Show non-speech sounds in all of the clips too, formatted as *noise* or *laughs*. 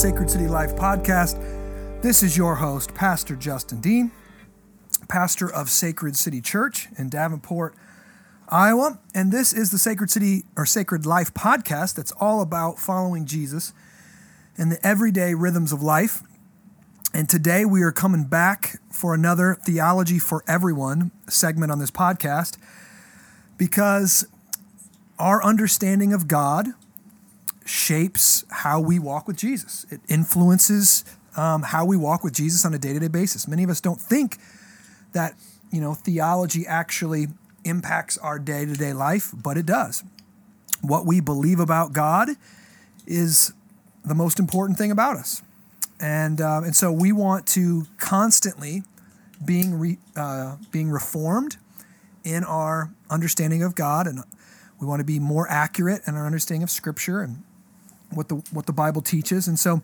Sacred City Life podcast. This is your host, Pastor Justin Dean, pastor of Sacred City Church in Davenport, Iowa. And this is the Sacred City or Sacred Life podcast that's all about following Jesus and the everyday rhythms of life. And today we are coming back for another Theology for Everyone segment on this podcast because our understanding of God shapes how we walk with Jesus. It influences um, how we walk with Jesus on a day to day basis. Many of us don't think that you know theology actually impacts our day to day life, but it does. What we believe about God is the most important thing about us, and uh, and so we want to constantly being re, uh, being reformed in our understanding of God, and we want to be more accurate in our understanding of Scripture and what the what the Bible teaches. And so,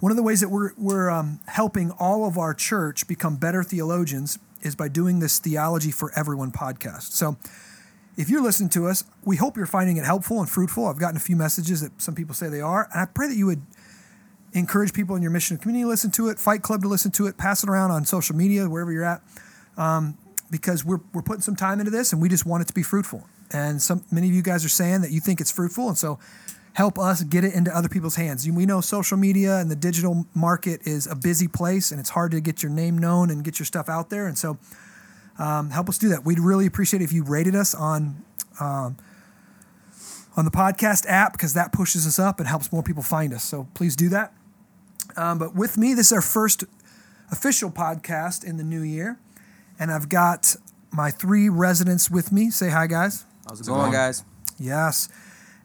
one of the ways that we're we're um, helping all of our church become better theologians is by doing this Theology for Everyone podcast. So, if you're listening to us, we hope you're finding it helpful and fruitful. I've gotten a few messages that some people say they are, and I pray that you would encourage people in your mission community to listen to it, Fight Club to listen to it, pass it around on social media, wherever you're at, um, because we're we're putting some time into this, and we just want it to be fruitful. And some many of you guys are saying that you think it's fruitful, and so help us get it into other people's hands. We know social media and the digital market is a busy place and it's hard to get your name known and get your stuff out there. And so um, help us do that. We'd really appreciate if you rated us on um, on the podcast app because that pushes us up and helps more people find us. So please do that. Um, but with me, this is our first official podcast in the new year, and I've got my three residents with me. Say hi, guys. How's it going, guys? Yes.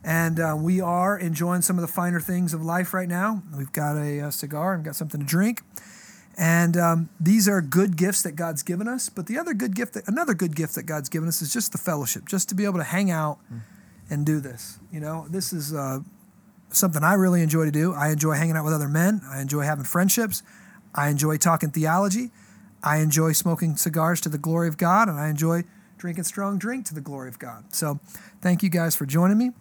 And uh, we are enjoying some of the finer things of life right now. We've got a, a cigar and got something to drink. And um, these are good gifts that God's given us. But the other good gift, that, another good gift that God's given us is just the fellowship, just to be able to hang out and do this. You know, this is uh, something I really enjoy to do. I enjoy hanging out with other men. I enjoy having friendships. I enjoy talking theology. I enjoy smoking cigars to the glory of God, and I enjoy drinking strong drink to the glory of God. So, thank you guys for joining me.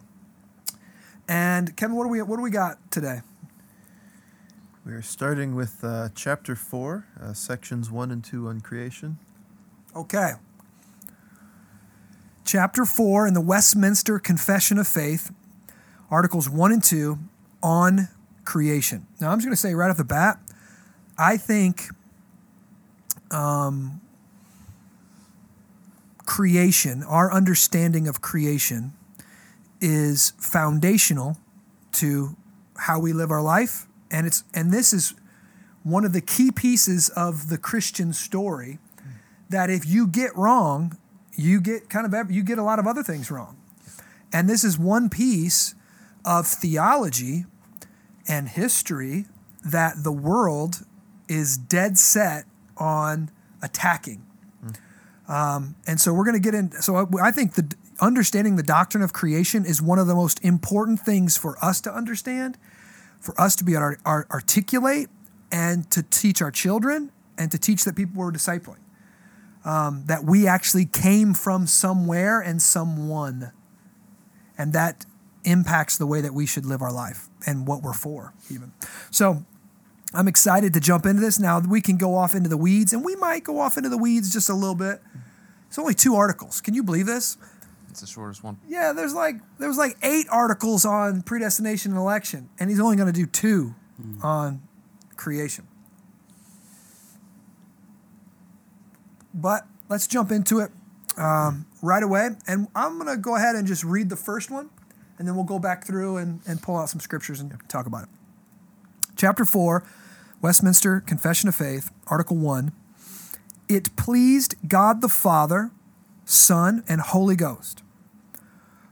And Kevin, what do we what do we got today? We're starting with uh, chapter 4, uh, sections 1 and 2 on creation. Okay. Chapter 4 in the Westminster Confession of Faith, Articles 1 and 2 on creation. Now, I'm just going to say right off the bat, I think um, creation, our understanding of creation, is foundational to how we live our life. And it's and this is one of the key pieces of the Christian story that if you get wrong you get kind of you get a lot of other things wrong. And this is one piece of theology and history that the world is dead set on attacking. Um, and so we're going to get in so I, I think the understanding the doctrine of creation is one of the most important things for us to understand, for us to be able to articulate and to teach our children and to teach that people we're discipling. Um, that we actually came from somewhere and someone. And that impacts the way that we should live our life and what we're for, even. So I'm excited to jump into this. Now we can go off into the weeds, and we might go off into the weeds just a little bit. It's only two articles. Can you believe this? It's the shortest one. Yeah, there's like there was like eight articles on predestination and election, and he's only going to do two on creation. But let's jump into it um, right away, and I'm going to go ahead and just read the first one, and then we'll go back through and, and pull out some scriptures and talk about it. Chapter four, Westminster Confession of Faith, Article one. It pleased God the Father Son, and Holy Ghost,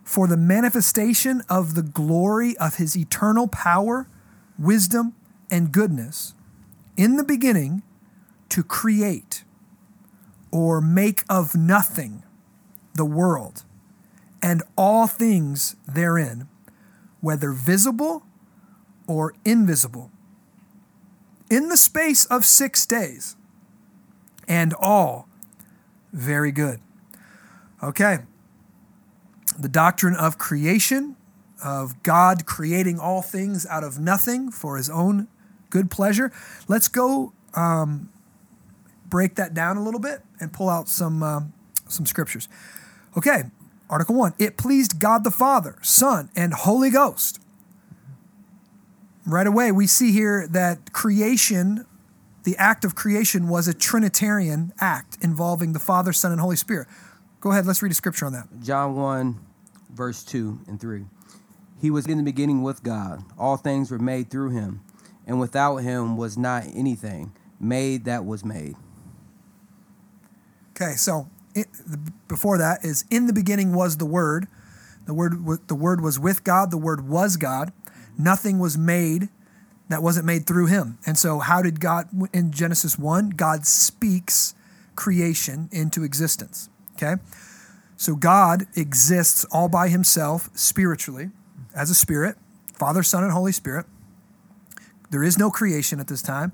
for the manifestation of the glory of his eternal power, wisdom, and goodness in the beginning to create or make of nothing the world and all things therein, whether visible or invisible, in the space of six days, and all very good. Okay. The doctrine of creation of God creating all things out of nothing for his own good pleasure. Let's go um, break that down a little bit and pull out some, um, some scriptures. Okay, Article 1 It pleased God the Father, Son, and Holy Ghost. Right away, we see here that creation, the act of creation, was a Trinitarian act involving the Father, Son, and Holy Spirit. Go ahead, let's read a scripture on that. John 1, verse 2 and 3. He was in the beginning with God. All things were made through him, and without him was not anything made that was made. Okay, so it, before that is in the beginning was the Word. The word, the word was with God. The word was God. Nothing was made that wasn't made through Him. And so, how did God in Genesis one? God speaks creation into existence. Okay, so God exists all by Himself spiritually, as a spirit, Father, Son, and Holy Spirit. There is no creation at this time,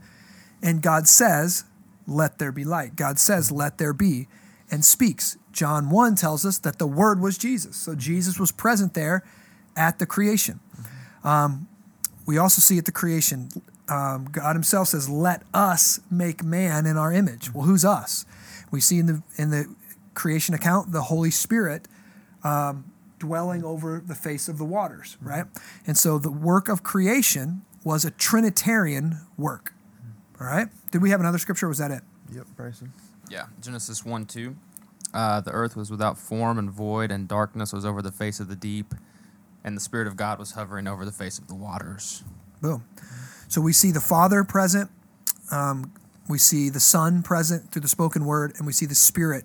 and God says, "Let there be light." God says, "Let there be." and speaks. John 1 tells us that the Word was Jesus. So Jesus was present there at the creation. Um, we also see at the creation, um, God Himself says, "Let us make man in our image." Well, who's us? We see in the in the creation account the Holy Spirit um, dwelling over the face of the waters, right? And so the work of creation was a Trinitarian work. All right. Did we have another scripture? was that it? Yep, Bryson. Yeah, Genesis 1 2. Uh, the earth was without form and void, and darkness was over the face of the deep, and the Spirit of God was hovering over the face of the waters. Boom. So we see the Father present, um, we see the Son present through the spoken word, and we see the Spirit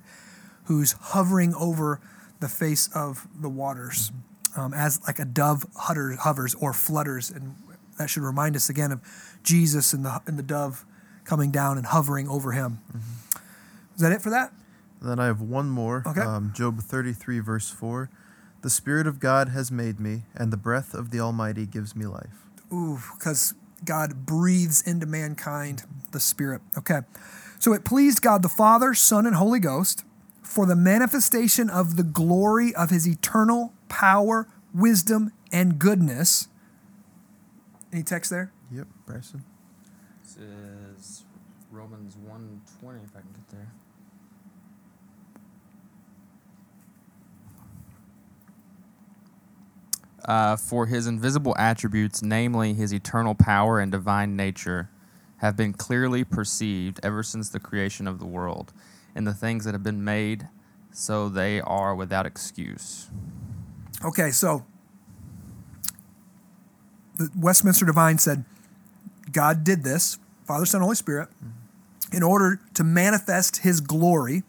who's hovering over the face of the waters um, as like a dove hovers or flutters. And that should remind us again of Jesus and the, and the dove coming down and hovering over him. Mm-hmm. Is that it for that? Then I have one more. Okay. Um, Job 33, verse 4. The Spirit of God has made me, and the breath of the Almighty gives me life. Ooh, because God breathes into mankind the Spirit. Okay. So it pleased God the Father, Son, and Holy Ghost for the manifestation of the glory of his eternal power, wisdom, and goodness. Any text there? Yep, Bryson. This is Romans 120, if I can get there. Uh, for his invisible attributes, namely his eternal power and divine nature, have been clearly perceived ever since the creation of the world, and the things that have been made, so they are without excuse. Okay, so the Westminster Divine said God did this, Father, Son, Holy Spirit, in order to manifest his glory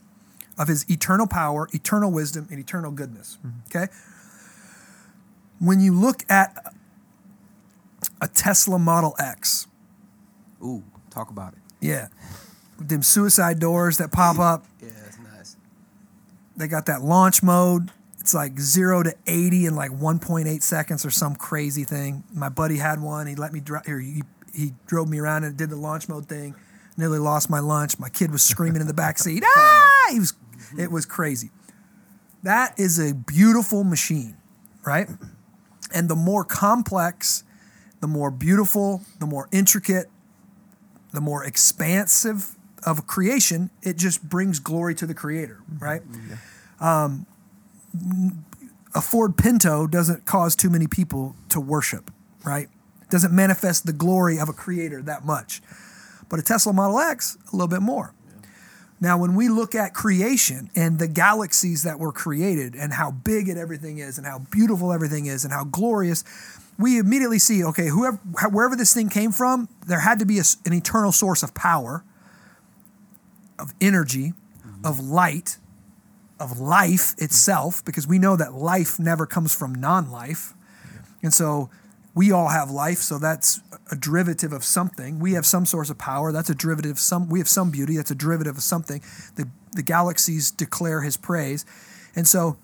of his eternal power, eternal wisdom, and eternal goodness. Mm-hmm. Okay? when you look at a Tesla Model X. Ooh, talk about it. Yeah. Them suicide doors that pop up. Yeah, it's nice. They got that launch mode. It's like zero to 80 in like 1.8 seconds or some crazy thing. My buddy had one. He let me drive, he, he drove me around and did the launch mode thing. Nearly lost my lunch. My kid was screaming in the back seat. *laughs* Ah! He was, it was crazy. That is a beautiful machine, right? And the more complex, the more beautiful, the more intricate, the more expansive of creation, it just brings glory to the creator, mm-hmm. right? Yeah. Um, a Ford Pinto doesn't cause too many people to worship, right? Doesn't manifest the glory of a creator that much. But a Tesla Model X, a little bit more. Now, when we look at creation and the galaxies that were created and how big it everything is and how beautiful everything is and how glorious, we immediately see okay, whoever, wherever this thing came from, there had to be a, an eternal source of power, of energy, mm-hmm. of light, of life itself, because we know that life never comes from non life. And so we all have life, so that's a derivative of something. We have some source of power, that's a derivative. Some we have some beauty, that's a derivative of something. The the galaxies declare His praise, and so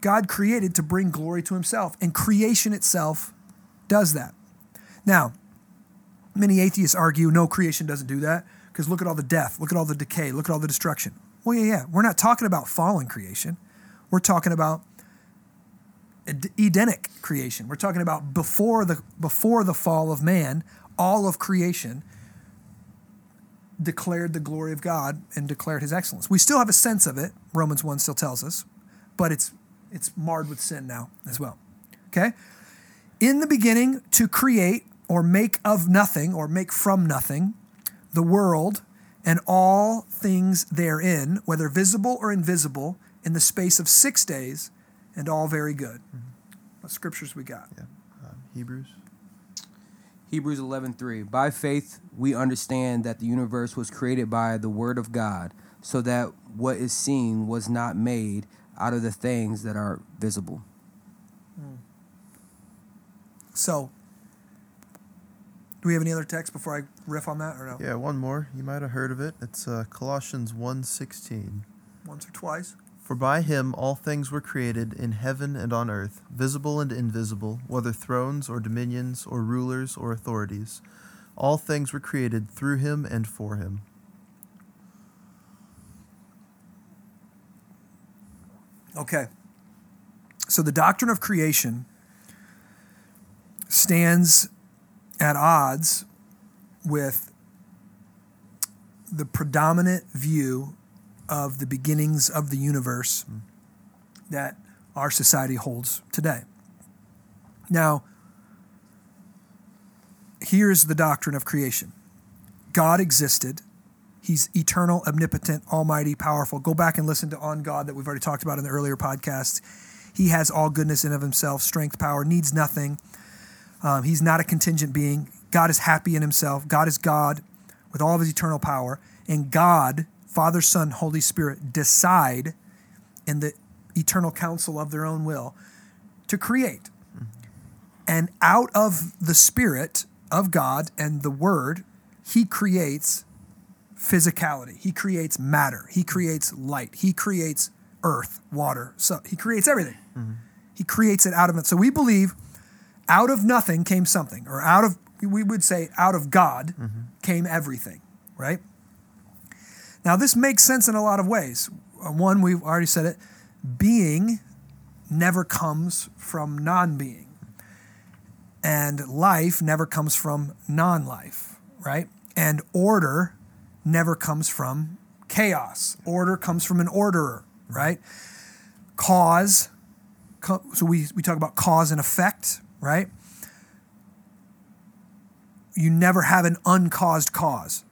God created to bring glory to Himself, and creation itself does that. Now, many atheists argue no, creation doesn't do that because look at all the death, look at all the decay, look at all the destruction. Well, yeah, yeah, we're not talking about fallen creation. We're talking about Edenic creation. We're talking about before the before the fall of man, all of creation declared the glory of God and declared his excellence. We still have a sense of it, Romans 1 still tells us, but it's it's marred with sin now as well. Okay? In the beginning to create or make of nothing or make from nothing the world and all things therein, whether visible or invisible, in the space of 6 days and all very good. What scriptures we got? Yeah. Um, Hebrews. Hebrews 11:3 By faith we understand that the universe was created by the word of God, so that what is seen was not made out of the things that are visible. So, do we have any other text before I riff on that or no? Yeah, one more. You might have heard of it. It's uh, Colossians 1.16. Once or twice? For by him all things were created in heaven and on earth, visible and invisible, whether thrones or dominions or rulers or authorities. All things were created through him and for him. Okay. So the doctrine of creation stands at odds with the predominant view of the beginnings of the universe hmm. that our society holds today. Now, here's the doctrine of creation God existed. He's eternal, omnipotent, almighty, powerful. Go back and listen to On God that we've already talked about in the earlier podcasts. He has all goodness in of himself, strength, power, needs nothing. Um, he's not a contingent being. God is happy in himself. God is God with all of his eternal power. And God, Father, Son, Holy Spirit, decide in the eternal counsel of their own will to create. And out of the Spirit of God and the Word, he creates physicality. He creates matter. He creates light. He creates earth, water. So he creates everything. He creates it out of it. So we believe out of nothing came something, or out of we would say out of God came everything, right? Now this makes sense in a lot of ways. Uh, One, we've already said it, being never comes from non-being. And life never comes from non-life, right? And order never comes from chaos. Order comes from an orderer, right? Cause, so we, we talk about cause and effect, right? You never have an uncaused cause,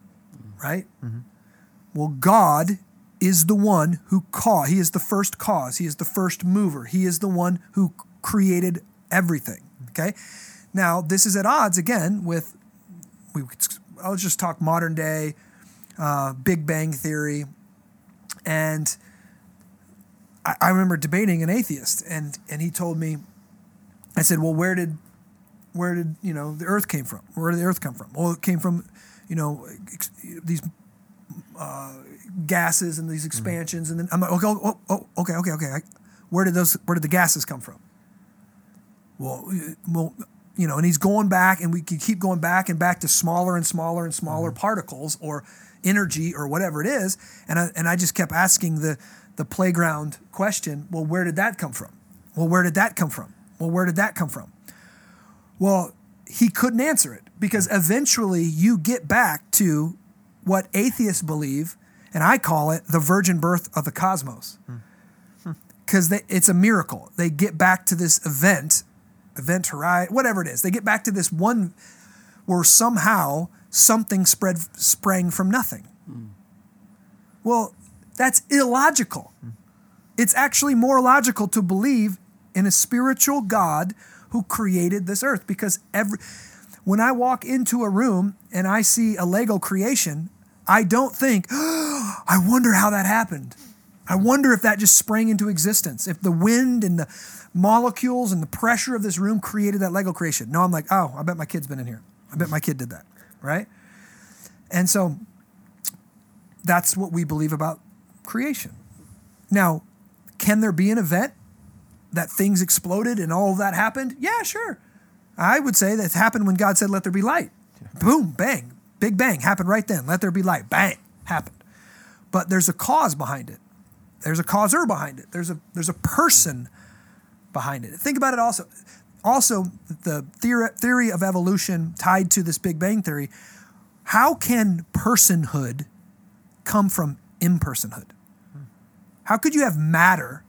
right? Well, God is the one who caused. He is the first cause. He is the first mover. He is the one who created everything. Okay. Now, this is at odds again with, we, I'll just talk modern day, uh, Big Bang Theory. And I, I remember debating an atheist, and, and he told me, I said, well, where did, where did, you know, the earth came from? Where did the earth come from? Well, it came from, you know, ex- these gases and these expansions, and then I'm like, okay, oh, oh, okay, okay, okay. I, where did those? Where did the gases come from? Well, uh, well, you know, and he's going back, and we can keep going back and back to smaller and smaller and smaller particles or energy or whatever it is, and I, and I just kept asking the the playground question. Well, where did that come from? Well, where did that come from? Well, where did that come from? Well, he couldn't answer it because eventually you get back to what atheists believe, and I call it the virgin birth of the cosmos. Hmm. Because it's a miracle. They get back to this event, event horizon, whatever it is. They get back to this one where somehow something spread sprang from nothing. Hmm. Well, that's illogical. Hmm. It's actually more logical to believe in a spiritual God who created this earth because every when I walk into a room and I see a Lego creation, I don't think, *gasps* I wonder how that happened. I wonder if that just sprang into existence. If the wind and the molecules and the pressure of this room created that Lego creation. No, I'm like, oh, I bet my kid's been in here. I bet my kid did that. Right? And so that's what we believe about creation. Now, can there be an event that things exploded and all of that happened? Yeah, sure. I would say that happened when God said, let there be light. Boom, bang, big bang, happened right then. Let there be light, bang, happened. But there's a cause behind it. There's a causer behind it. There's a there's a person behind it. Think about it also. Also, the theory, theory of evolution tied to this Big Bang theory. How can personhood come from impersonhood? Hmm. How could you have matter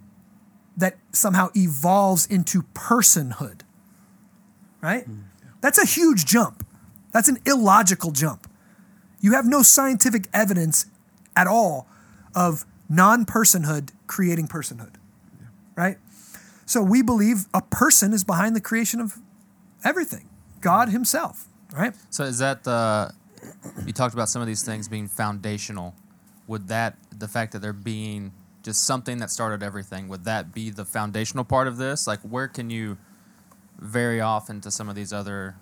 somehow evolves into personhood? Right? That's a huge jump. That's an illogical jump. You have no scientific evidence at all of non personhood creating personhood. Right? So we believe a person is behind the creation of everything, God Himself. Right? So is that the you talked about some of these things being foundational? Would that the fact that they're being just something that started everything, would that be the foundational part of this? Like where can you vary off into some of these other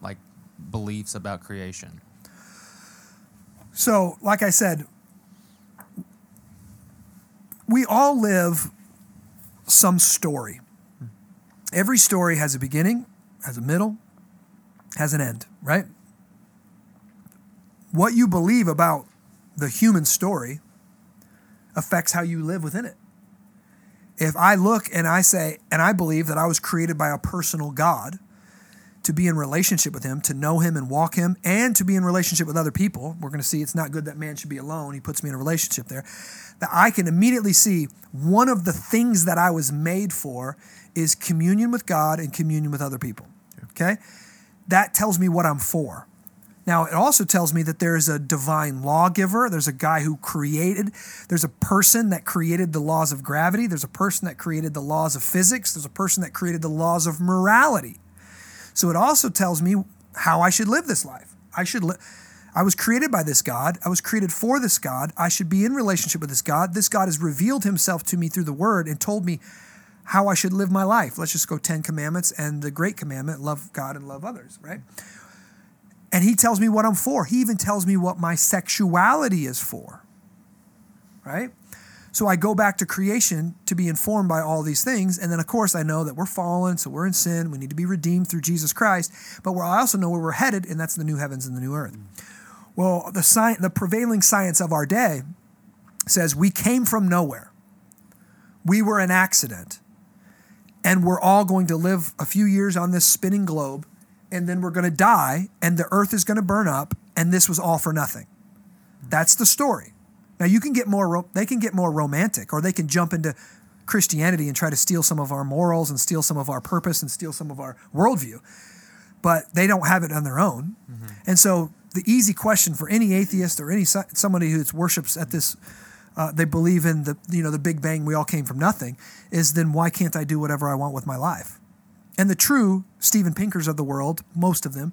like beliefs about creation? So, like I said, we all live some story. Every story has a beginning, has a middle, has an end, right? What you believe about the human story affects how you live within it. If I look and I say, and I believe that I was created by a personal God to be in relationship with Him, to know Him and walk Him, and to be in relationship with other people, we're going to see it's not good that man should be alone. He puts me in a relationship there. That I can immediately see one of the things that I was made for is communion with God and communion with other people. Okay? That tells me what I'm for. Now, it also tells me that there is a divine lawgiver. There's a guy who created, there's a person that created the laws of gravity. There's a person that created the laws of physics. There's a person that created the laws of morality. So it also tells me how I should live this life. I should live. I was created by this God. I was created for this God. I should be in relationship with this God. This God has revealed himself to me through the word and told me how I should live my life. Let's just go 10 commandments and the great commandment love God and love others, right? And he tells me what I'm for. He even tells me what my sexuality is for. Right? So I go back to creation to be informed by all these things. And then, of course, I know that we're fallen, so we're in sin. We need to be redeemed through Jesus Christ. But I also know where we're headed, and that's the new heavens and the new earth. Well, the, sci- the prevailing science of our day says we came from nowhere. We were an accident. And we're all going to live a few years on this spinning globe and then we're going to die and the earth is going to burn up and this was all for nothing. That's the story. Now you can get more they can get more romantic or they can jump into Christianity and try to steal some of our morals and steal some of our purpose and steal some of our worldview. But they don't have it on their own. Mm-hmm. And so the easy question for any atheist or any somebody who worships at this uh, they believe in the you know the big bang we all came from nothing is then why can't I do whatever I want with my life? And the true Steven Pinkers of the world, most of them,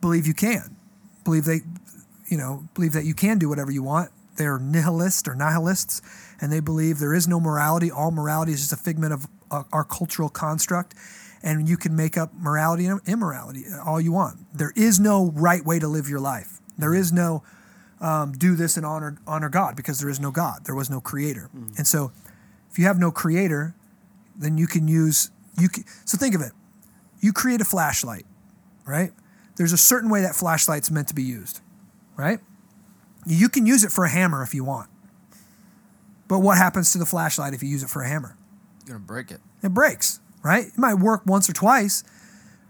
believe you can. Believe they, you know, believe that you can do whatever you want. They're nihilists or nihilists, and they believe there is no morality. All morality is just a figment of uh, our cultural construct, and you can make up morality and immorality all you want. There is no right way to live your life. There is no um, do this and honor honor God because there is no God. There was no creator, mm. and so if you have no creator, then you can use you can, so think of it. You create a flashlight, right? There's a certain way that flashlight's meant to be used, right? You can use it for a hammer if you want. But what happens to the flashlight if you use it for a hammer? You're gonna break it. It breaks, right? It might work once or twice.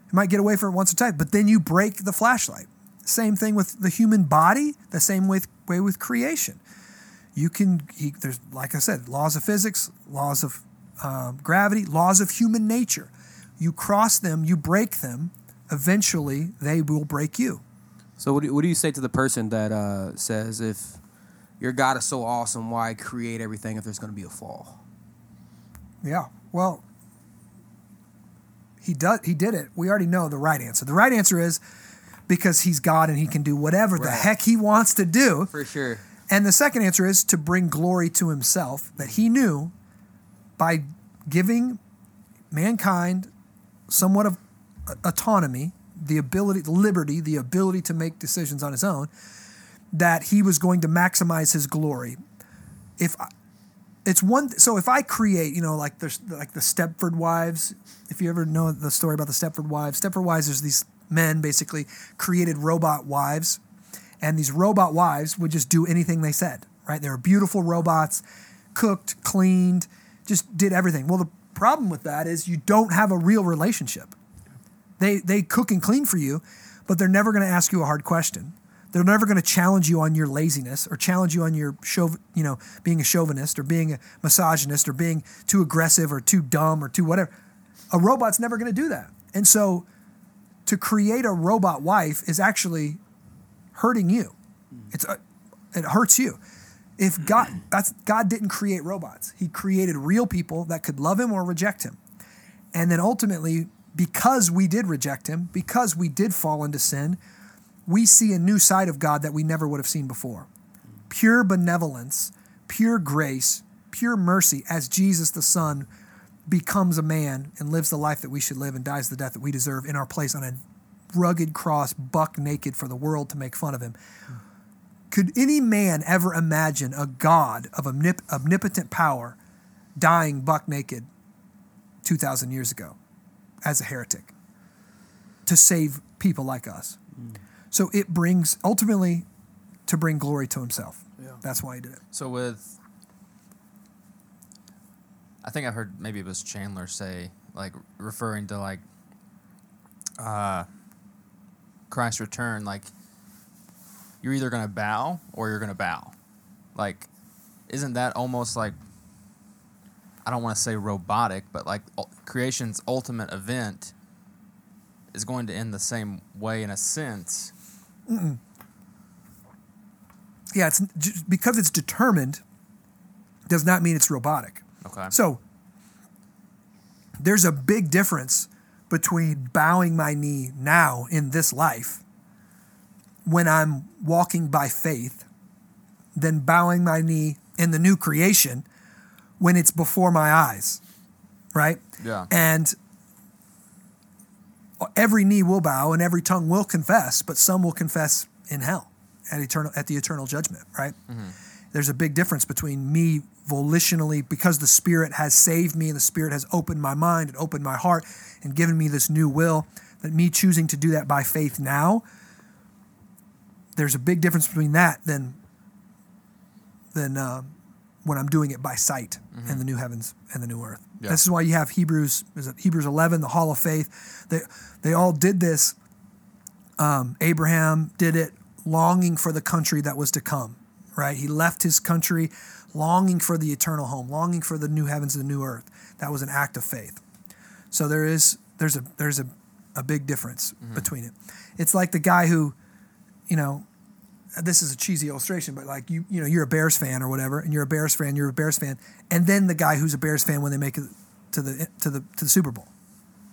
It might get away from it once or twice, but then you break the flashlight. Same thing with the human body. The same way, way with creation. You can. He, there's like I said, laws of physics, laws of um, gravity, laws of human nature. You cross them, you break them, eventually they will break you. So, what do, what do you say to the person that uh, says, if your God is so awesome, why create everything if there's going to be a fall? Yeah, well, he does. He did it. We already know the right answer. The right answer is because he's God and he can do whatever right. the heck he wants to do. For sure. And the second answer is to bring glory to himself that he knew by giving mankind somewhat of autonomy, the ability, the liberty, the ability to make decisions on his own, that he was going to maximize his glory. If it's one, so if I create, you know, like there's like the Stepford Wives. If you ever know the story about the Stepford Wives, Stepford Wives, there's these men basically created robot wives, and these robot wives would just do anything they said. Right? They were beautiful robots, cooked, cleaned, just did everything. Well, the problem with that is you don't have a real relationship. They they cook and clean for you, but they're never going to ask you a hard question. They're never going to challenge you on your laziness or challenge you on your chauv- you know, being a chauvinist or being a misogynist or being too aggressive or too dumb or too whatever. A robot's never going to do that. And so to create a robot wife is actually hurting you. It's uh, it hurts you. If God that's God didn't create robots. He created real people that could love him or reject him. And then ultimately because we did reject him, because we did fall into sin, we see a new side of God that we never would have seen before. Pure benevolence, pure grace, pure mercy as Jesus the Son becomes a man and lives the life that we should live and dies the death that we deserve in our place on a rugged cross, buck naked for the world to make fun of him. Could any man ever imagine a God of omnip- omnipotent power dying buck naked 2,000 years ago as a heretic to save people like us? So it brings ultimately to bring glory to himself. Yeah. That's why he did it. So with, I think I heard maybe it was Chandler say like referring to like, uh, Christ's return. Like, you're either gonna bow or you're gonna bow. Like, isn't that almost like? I don't want to say robotic, but like creation's ultimate event is going to end the same way in a sense. Yeah, it's because it's determined does not mean it's robotic. Okay. So there's a big difference between bowing my knee now in this life when I'm walking by faith than bowing my knee in the new creation when it's before my eyes. Right? Yeah. And every knee will bow and every tongue will confess, but some will confess in hell at eternal at the eternal judgment, right? Mm-hmm. There's a big difference between me volitionally because the spirit has saved me and the spirit has opened my mind and opened my heart and given me this new will that me choosing to do that by faith now there's a big difference between that than than uh, when I'm doing it by sight in the new heavens and the new earth. Yeah. This is why you have Hebrews is it Hebrews 11, the Hall of Faith. They they all did this. Um, Abraham did it, longing for the country that was to come. Right, he left his country, longing for the eternal home, longing for the new heavens and the new earth. That was an act of faith. So there is there's a there's a, a big difference between it. It's like the guy who, you know, this is a cheesy illustration, but like you, you know, you're a Bears fan or whatever, and you're a Bears fan, you're a Bears fan, and then the guy who's a Bears fan when they make it to the to the to the Super Bowl,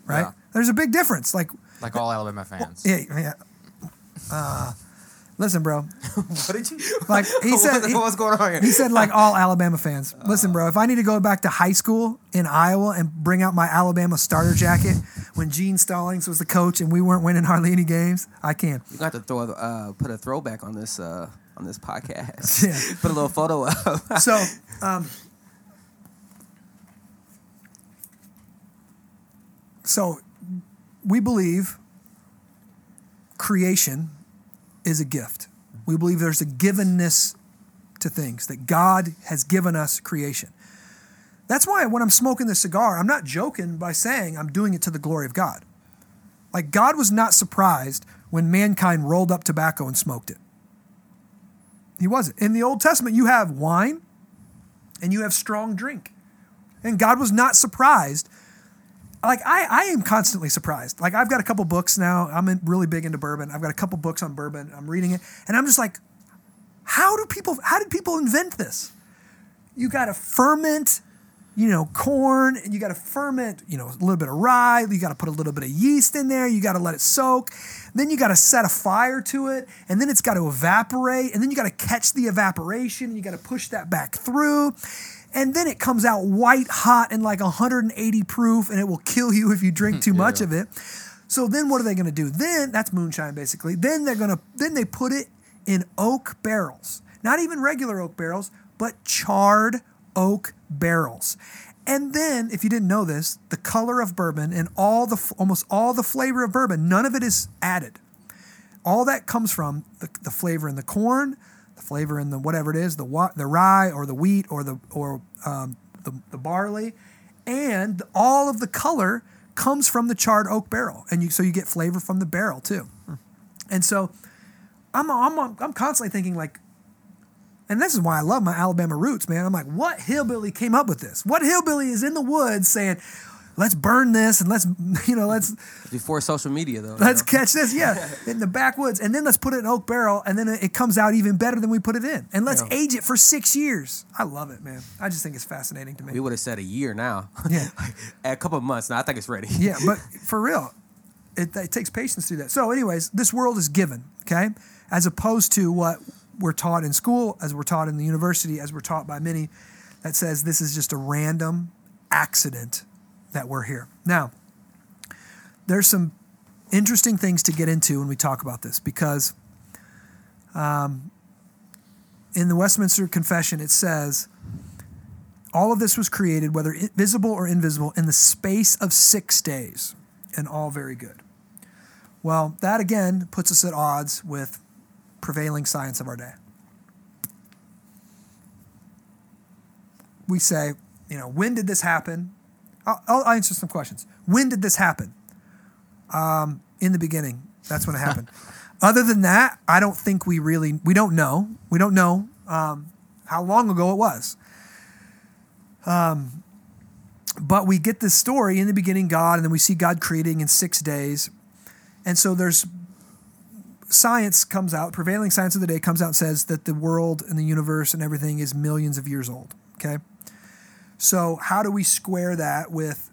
right? Yeah. There's a big difference. Like, Like all Alabama fans. yeah, yeah. Uh, listen, bro. *laughs* What did you? *laughs* Like he said, what, what's going on here? he said like all Alabama fans. *laughs* Listen, bro. If I need to go back to high school in Iowa and bring out my Alabama starter jacket when Gene Stallings was the coach and we weren't winning hardly any games, I can. You got to throw uh, put a throwback on this uh, on this podcast. *laughs* Yeah. put a little photo up. *laughs* So, um, so we believe creation is a gift. We believe there's a givenness to things that God has given us creation. That's why when I'm smoking this cigar, I'm not joking by saying I'm doing it to the glory of God. Like God was not surprised when mankind rolled up tobacco and smoked it. He wasn't. In the Old Testament, you have wine and you have strong drink. And God was not surprised. Like I, I am constantly surprised. Like I've got a couple books now. I'm really big into bourbon. I've got a couple books on bourbon. I'm reading it, and I'm just like, how do people? How did people invent this? You got to ferment, you know, corn, and you got to ferment, you know, a little bit of rye. You got to put a little bit of yeast in there. You got to let it soak. Then you got to set a fire to it, and then it's got to evaporate, and then you got to catch the evaporation, and you got to push that back through. And then it comes out white hot and like 180 proof, and it will kill you if you drink *laughs* too much of it. So then what are they going to do? Then that's moonshine basically. Then they're going to then they put it in oak barrels. Not even regular oak barrels, but charred oak barrels. And then if you didn't know this, the color of bourbon and all the almost all the flavor of bourbon, none of it is added. All that comes from the, the flavor in the corn, the flavor in the whatever it is, the the rye or the wheat or the or um, the, the barley, and all of the color comes from the charred oak barrel, and you so you get flavor from the barrel too. And so, I'm I'm I'm constantly thinking like, and this is why I love my Alabama roots, man. I'm like, what hillbilly came up with this? What hillbilly is in the woods saying, let's burn this and let's *laughs* you know let's Before social media, though. let's know? catch this yeah *laughs* in the backwoods and then let's put it in oak barrel and then it comes out even better than we put it in and let's Yeah. age it for six years i love it man i just think it's fascinating to me. We would have said a year now. *laughs* Yeah. a couple of months now. I think it's ready. yeah but for real it, it takes patience to do that so anyways this world is given okay as opposed to what we're taught in school as we're taught in the university as we're taught by many that says this is just a random accident that we're here now there's some interesting things to get into when we talk about this because um, in the Westminster Confession it says all of this was created, whether visible or invisible, in the space of six days, and all very good. Well, that again puts us at odds with prevailing science of our day. We say, you know, when did this happen? I'll, I'll answer some questions. When did this happen? Um, in the beginning. That's when it happened. *laughs* Other than that, I don't think we really we don't know. We don't know um, how long ago it was. Um, but we get this story in the beginning, God, and then we see God creating in six days, and so there's science comes out. Prevailing science of the day comes out and says that the world and the universe and everything is millions of years old. Okay, so how do we square that with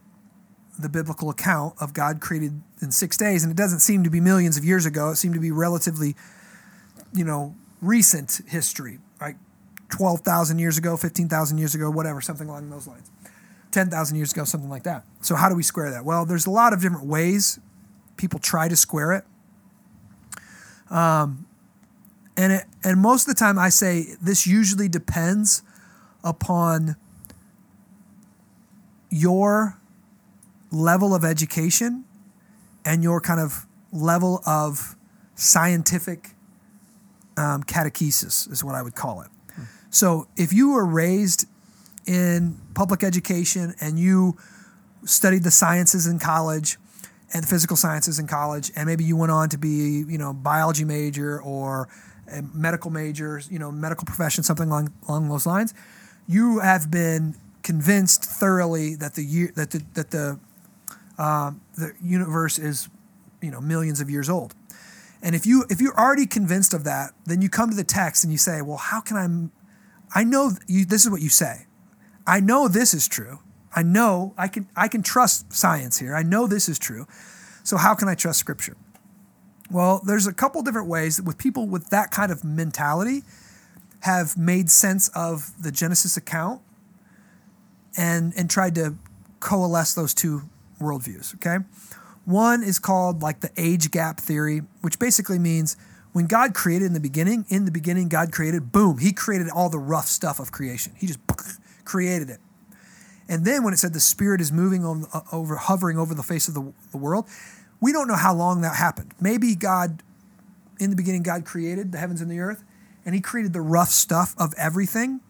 the biblical account of God created in six days, and it doesn't seem to be millions of years ago. It seemed to be relatively, you know, recent history, like twelve thousand years ago, fifteen thousand years ago, whatever, something along those lines. Ten thousand years ago, something like that. So how do we square that? Well, there's a lot of different ways people try to square it. Um, and it, and most of the time, I say this usually depends upon your level of education and your kind of level of scientific um, catechesis is what I would call it. So if you were raised in public education and you studied the sciences in college and physical sciences in college, and maybe you went on to be, you know, biology major or a medical major, you know, medical profession, something along along those lines, you have been convinced thoroughly that the year that the that the um, the universe is, you know, millions of years old. And if you if you're already convinced of that, then you come to the text and you say, well, how can I? I know you. This is what you say. I know this is true. I know I can I can trust science here. I know this is true. So how can I trust Scripture? Well, there's a couple different ways that with people with that kind of mentality have made sense of the Genesis account and and tried to coalesce those two worldviews. Okay, one is called like the age gap theory, which basically means when God created in the beginning, in the beginning God created, boom, He created all the rough stuff of creation. He just *laughs* created it. And then when it said the Spirit is moving on, uh, over, hovering over the face of the, the world, we don't know how long that happened. Maybe God, in the beginning, God created the heavens and the earth, and He created the rough stuff of everything,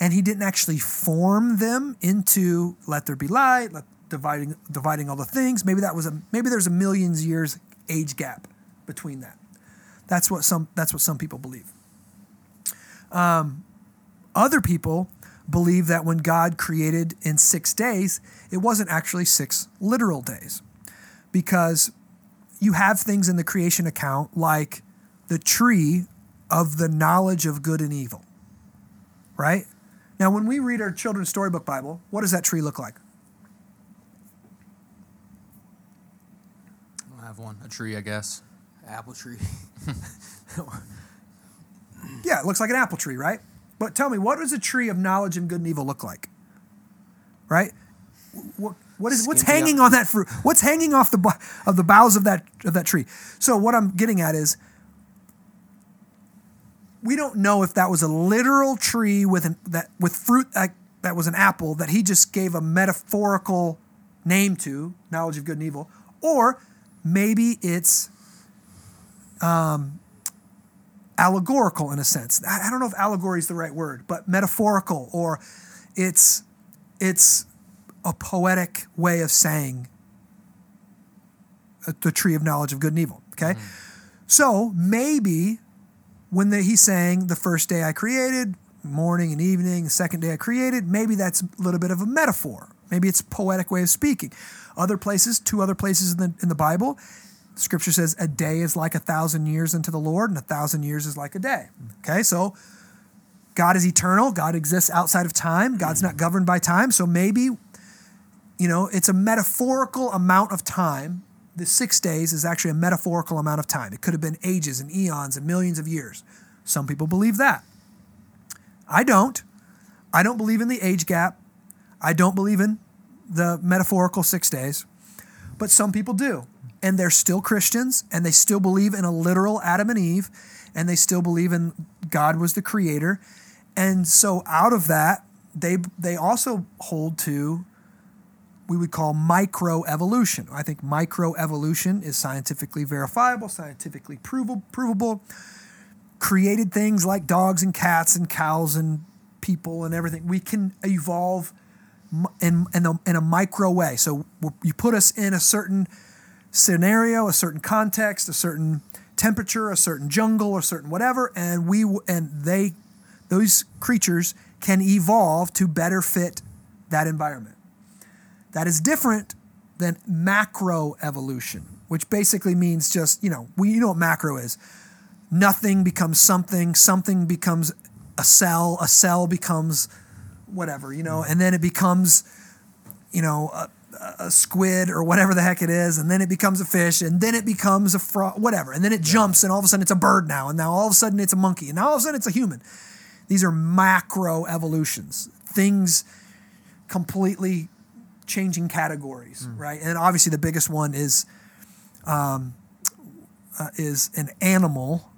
and He didn't actually form them into let there be light, let, dividing dividing all the things. Maybe that was a maybe there's a millions years age gap between that. That's what some that's what some people believe. Um, other people believe that when God created in six days, it wasn't actually six literal days, because you have things in the creation account like the tree of the knowledge of good and evil. Right? Now, when we read our children's storybook Bible, what does that tree look like? I don't have one, a tree, I guess. Apple tree. *laughs* Yeah, it looks like an apple tree, right? But tell me, what does a tree of knowledge and good and evil look like? Right? What, what is what's hanging on that fruit? What's hanging off the of the boughs of that of that tree? So what I'm getting at is we don't know if that was a literal tree with an, that with fruit that, that was an apple that he just gave a metaphorical name to, knowledge of good and evil, or maybe it's um, allegorical in a sense. I don't know if allegory is the right word, but metaphorical, or it's it's a poetic way of saying uh, the tree of knowledge of good and evil. Okay, so maybe when the, he's saying the first day I created, morning and evening, the second day I created, maybe that's a little bit of a metaphor. Maybe it's a poetic way of speaking. Other places, two other places in the in the Bible, Scripture says a day is like a thousand years unto the Lord, and a thousand years is like a day. Okay, so God is eternal. God exists outside of time. God's not governed by time. So maybe, you know, it's a metaphorical amount of time. The six days is actually a metaphorical amount of time. It could have been ages and eons and millions of years. Some people believe that. I don't. I don't believe in the age gap. I don't believe in the metaphorical six days, but some people do. And they're still Christians and they still believe in a literal Adam and Eve and they still believe in God was the creator. And so out of that, they they also hold to we would call microevolution. I think microevolution is scientifically verifiable, scientifically provable, provable. Created things like dogs and cats and cows and people and everything. We can evolve in in a, in a micro way. So you put us in a certain scenario, a certain context, a certain temperature, a certain jungle, a certain whatever, and we and they those creatures can evolve to better fit that environment. That is different than macro evolution, which basically means just, you know, we you know what macro is. Nothing becomes something, something becomes a cell, a cell becomes whatever, you know, and then it becomes, you know, a, a squid or whatever the heck it is, and then it becomes a fish, and then it becomes a frog, whatever, and then it jumps, and all of a sudden it's a bird now, and now all of a sudden it's a monkey, and now all of a sudden it's a human. These are macro evolutions, things completely changing categories, right? And obviously the biggest one is um, uh, is an animal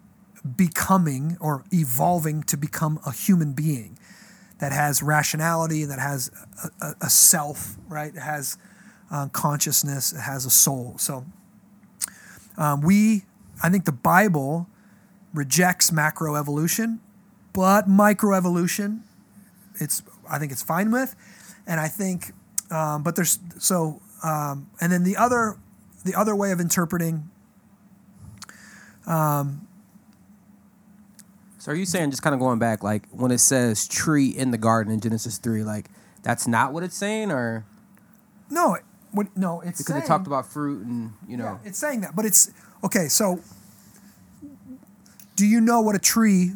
becoming or evolving to become a human being that has rationality, and that has a, a, a self, right? It has uh, consciousness, it has a soul. So um, we, I think the Bible rejects macroevolution, but microevolution, it's I think it's fine with, and I think, um, but there's so, um, and then the other, the other way of interpreting So are you saying just kind of going back, like when it says tree in the garden in Genesis three, like that's not what it's saying, or no, what, no, it's because saying, it talked about fruit and you know, Yeah, it's saying that, but it's okay. So, do you know what a tree,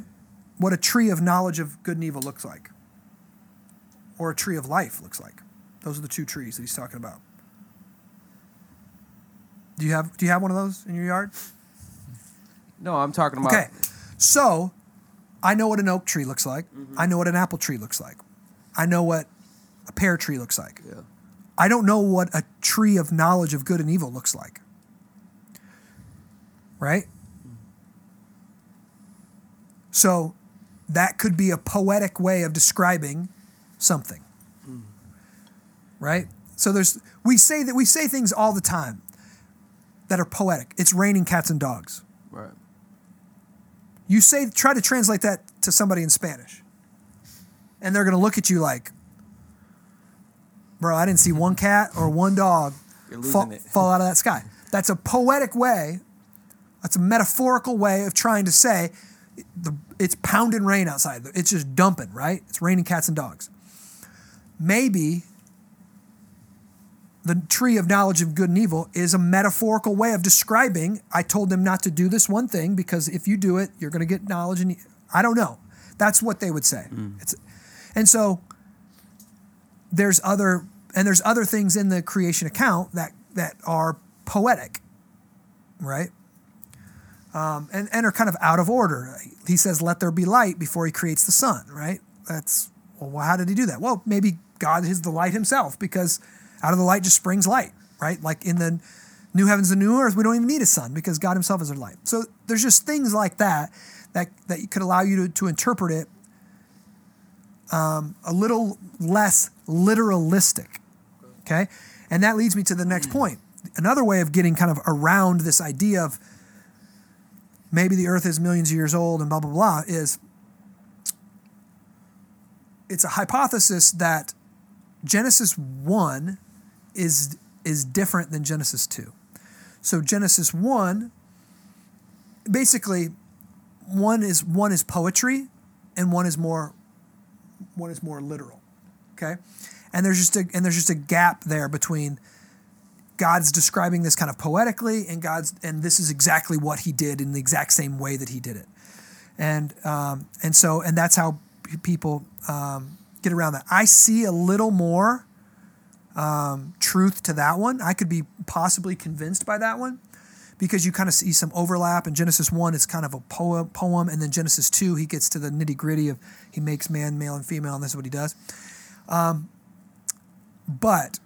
what a tree of knowledge of good and evil looks like, or a tree of life looks like? Those are the two trees that he's talking about. Do you have Do you have one of those in your yard? no, I'm talking about. Okay, so I know what an oak tree looks like. Mm-hmm. I know what an apple tree looks like. I know what a pear tree looks like. Yeah. I don't know what a tree of knowledge of good and evil looks like. Right? So that could be a poetic way of describing something. Right? So there's we say that we say things all the time that are poetic. It's raining cats and dogs. Right. You say try to translate that to somebody in Spanish. And they're going to look at you like, "Bro, I didn't see one cat or one dog fall, *laughs* fall out of that sky." That's a poetic way. That's a metaphorical way of trying to say the, it's pounding rain outside. It's just dumping, right? It's raining cats and dogs. Maybe the tree of knowledge of good and evil is a metaphorical way of describing I told them not to do this one thing because if you do it, you're going to get knowledge and I don't know. That's what they would say. It's, and so there's other and there's other things in the creation account that that are poetic, right? Um, and and are kind of out of order. He says, "Let there be light" before he creates the sun, right? That's well, how did he do that? Well, maybe God is the light himself because out of the light just springs light, right? Like in the new heavens and new earth, we don't even need a sun because God himself is our light. So there's just things like that that that could allow you to, to interpret it um, a little less literalistic. Okay, and that leads me to the next point. Another way of getting kind of around this idea of maybe the earth is millions of years old and blah blah blah is it's a hypothesis that Genesis 1 is is different than Genesis 2. So Genesis 1 basically one is one is poetry and one is more one is more literal. Okay? And there's just a and there's just a gap there between God's describing this kind of poetically and God's and this is exactly what he did in the exact same way that he did it. And um, and so and that's how people um, get around that. I see a little more um, truth to that one. I could be possibly convinced by that one because you kind of see some overlap. In Genesis 1, it's kind of a poem, poem and then Genesis 2, he gets to the nitty gritty of he makes man, male, and female, and this is what he does. Um, but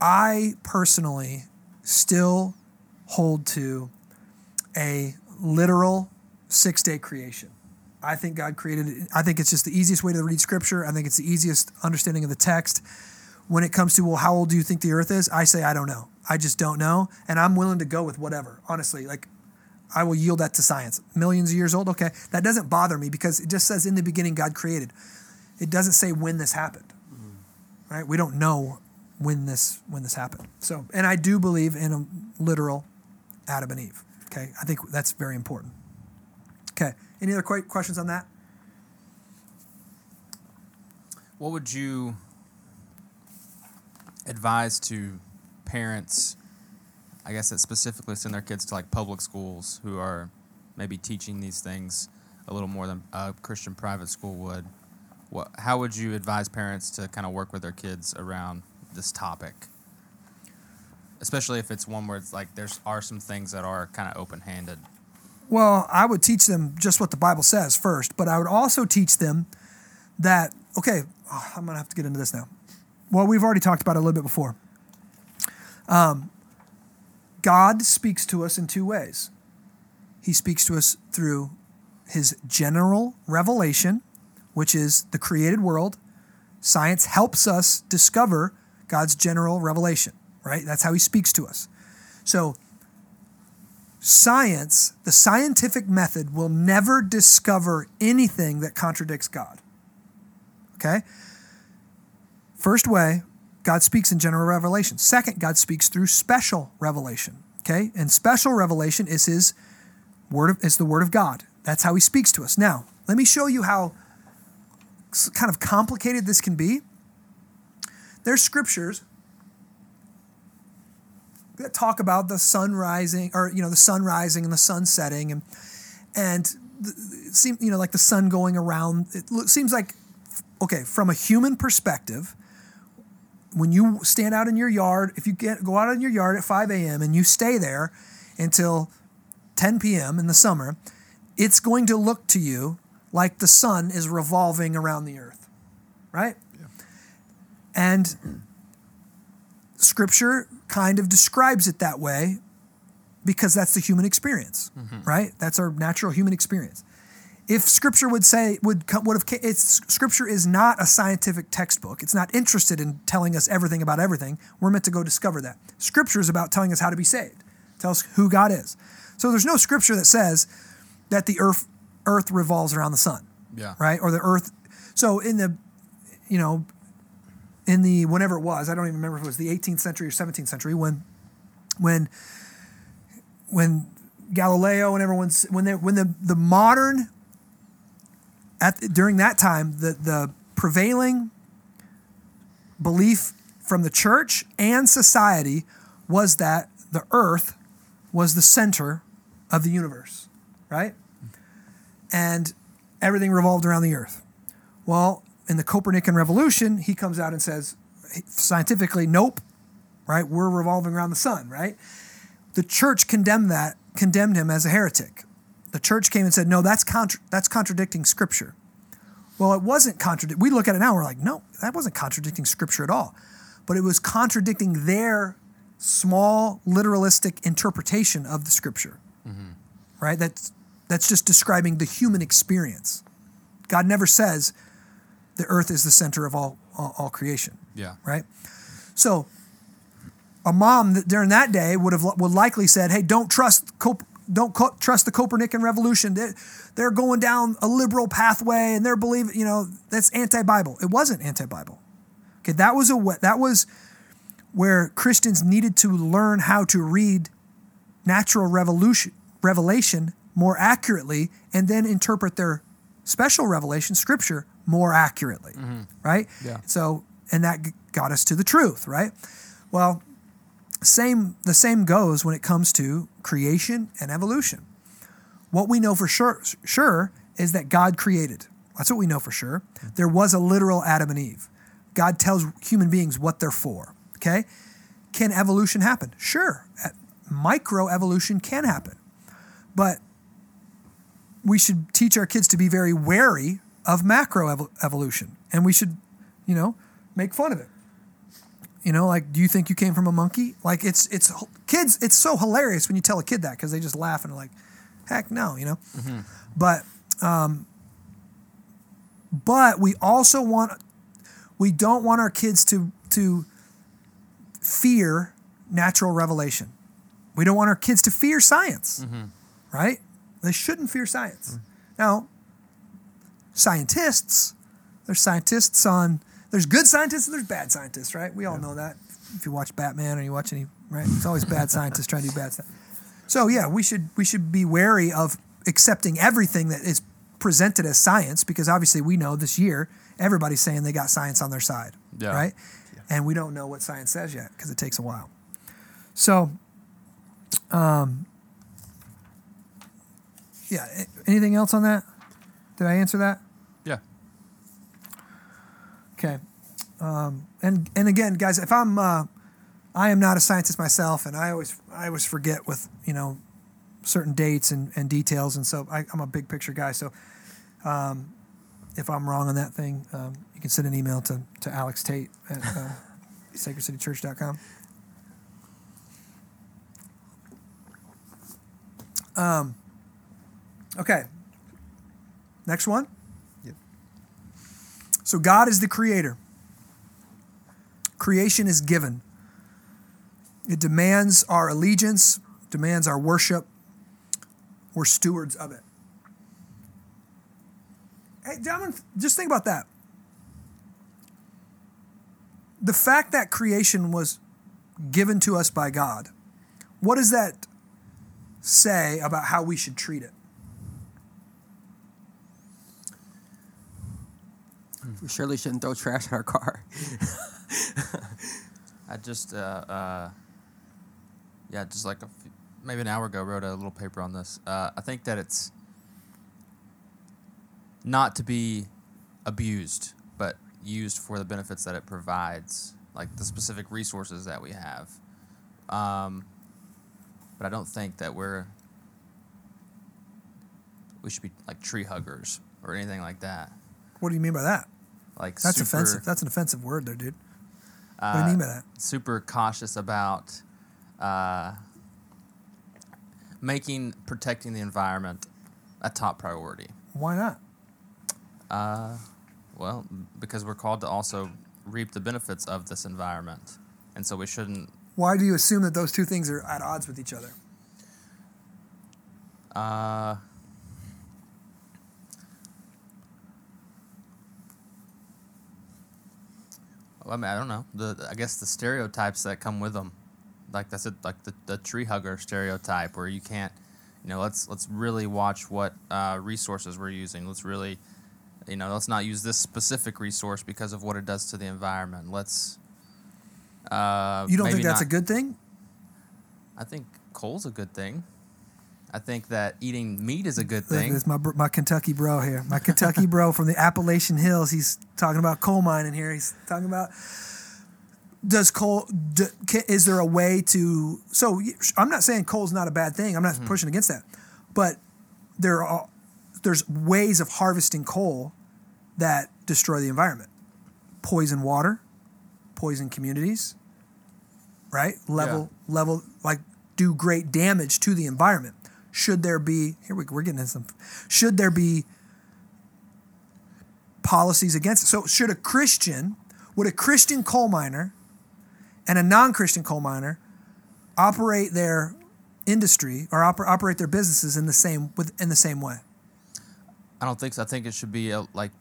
I personally still hold to a literal six day creation. I think God created it. I think it's just the easiest way to read scripture. I think it's the easiest understanding of the text. When it comes to, well, how old do you think the earth is? I say, I don't know. I just don't know. And I'm willing to go with whatever, honestly. Like, I will yield that to science. Millions of years old? Okay. That doesn't bother me because it just says in the beginning God created. It doesn't say when this happened. Right? We don't know when this when this happened. So, and I do believe in a literal Adam and Eve. Okay? I think that's very important. Okay. Any other que- questions on that? What would you advise to parents, I guess that specifically send their kids to like public schools who are maybe teaching these things a little more than a Christian private school would? What, how would you advise parents to kind of work with their kids around this topic? Especially if it's one where it's like there's are some things that are kind of open handed. Well, I would teach them just what the Bible says first, but I would also teach them that, okay, oh, I'm going to have to get into this now. Well, we've already talked about it a little bit before. Um, God speaks to us in two ways. He speaks to us through his general revelation, which is the created world. Science helps us discover God's general revelation, right? That's how he speaks to us. So, science, the scientific method, will never discover anything that contradicts God. Okay? First way, God speaks in general revelation. Second, God speaks through special revelation. Okay? And special revelation is his word of, is the word of God. That's how he speaks to us. Now, let me show you how kind of complicated this can be. There's scriptures that talk about the sun rising or you know the sun rising and the sun setting and and seem you know like the sun going around it seems like okay from a human perspective when you stand out in your yard if you get go out in your yard at 5 a.m and you stay there until 10 p.m in the summer it's going to look to you like the sun is revolving around the earth right yeah. and scripture kind of describes it that way because that's the human experience, mm-hmm. right? That's our natural human experience. If scripture would say would would have it's scripture is not a scientific textbook. It's not interested in telling us everything about everything. We're meant to go discover that. Scripture is about telling us how to be saved. Tell us who God is. So there's no scripture that says that the earth earth revolves around the sun. Yeah. Right? Or the earth so in the you know in the whenever it was, I don't even remember if it was the 18th century or 17th century when when when Galileo and everyone's when they when the the modern at during that time the the prevailing belief from the church and society was that the earth was the center of the universe, right? And everything revolved around the earth. Well, in the Copernican revolution, he comes out and says, scientifically, nope, right? We're revolving around the sun, right? The church condemned that, condemned him as a heretic. The church came and said, no, that's contra- that's contradicting scripture. Well, it wasn't contradicting. We look at it now, we're like, no, that wasn't contradicting scripture at all. But it was contradicting their small literalistic interpretation of the scripture. Mm-hmm. Right? That's that's just describing the human experience. God never says, the earth is the center of all, all, all creation. Yeah. Right? So a mom that during that day would have would likely said, "Hey, don't trust Cop- don't co- trust the Copernican revolution. They're, they're going down a liberal pathway and they're believing, you know, that's anti-Bible. It wasn't anti-Bible. Okay, that was a that was where Christians needed to learn how to read natural revolution revelation more accurately and then interpret their special revelation scripture more accurately mm-hmm. right Yeah. so and that got us to the truth right well same the same goes when it comes to creation and evolution. What we know for sure sure is that god created. That's what we know for sure. There was a literal adam and eve. God tells human beings what they're for okay? Can evolution happen? Sure. Micro evolution can happen. But we should teach our kids to be very wary of macro evolution. And we should you know make fun of it you know like do you think you came from a monkey? Like it's it's kids it's so hilarious when you tell a kid that because they just laugh and are like heck no you know? Mm-hmm. But um but we also want we don't want our kids to to fear natural revelation. We don't want our kids to fear science. Mm-hmm. Right? They shouldn't fear science. Mm. Now scientists there's scientists on there's good scientists and there's bad scientists right? We all know that. If you watch batman or you watch any right? It's always bad scientists trying to do bad stuff. So yeah we should we should be wary of accepting everything that is presented as science because obviously we know this year everybody's saying they got science on their side Yeah. right? And we don't know what science says yet because it takes a while. So um yeah anything else on that? Did i answer that? Yeah. Okay. Um, and and again, guys, if I'm uh, I am not a scientist myself, and I always I always forget with you know certain dates and, and details, and so I, I'm a big picture guy. So um, if I'm wrong on that thing, um, you can send an email to to Alex Tate at uh, *laughs* sacredcitychurch.com. Um. Okay. Next one. So God is the creator. Creation is given. It demands our allegiance, demands our worship. We're stewards of it. Hey, gentlemen, just think about that. The fact that creation was given to us by God, what does that say about how we should treat it? We surely shouldn't throw trash in our car. *laughs* I just, uh, uh, yeah, just like a few, maybe an hour ago, wrote a little paper on this. Uh, I think that it's not to be abused, but used for the benefits that it provides, like the specific resources that we have. Um, but I don't think that we're we should be like tree huggers or anything like that. What do you mean by that? Like That's super, offensive. That's an offensive word there, dude. What do uh, you mean by that? super cautious about uh, making protecting the environment a top priority. Why not? Uh, well, because we're called to also reap the benefits of this environment, and so we shouldn't. Why do you assume that those two things are at odds with each other? Uh, I mean, I don't know. The I guess the stereotypes that come with them, like that's it, like the, the tree hugger stereotype, where you can't, you know, let's let's really watch what uh, resources we're using. Let's really, you know, let's not use this specific resource because of what it does to the environment. Let's. Uh, You don't think that's not- a good thing? I think coal's a good thing. I think that eating meat is a good thing. This my my Kentucky bro here. My Kentucky bro from the Appalachian Hills. He's talking about coal mining here. He's talking about does coal d ca is there a way to so i'm not saying coal's not a bad thing. I'm not mm-hmm. pushing against that. But there are there's ways of harvesting coal that destroy the environment. Poison water, poison communities, right? Level level like do great damage to the environment. Should there be here we, we're getting into some should there be policies against it? So should a Christian would a Christian coal miner and a non-Christian coal miner operate their industry or oper- operate their businesses in the same with in the same way? I don't think so. I think it should be a, like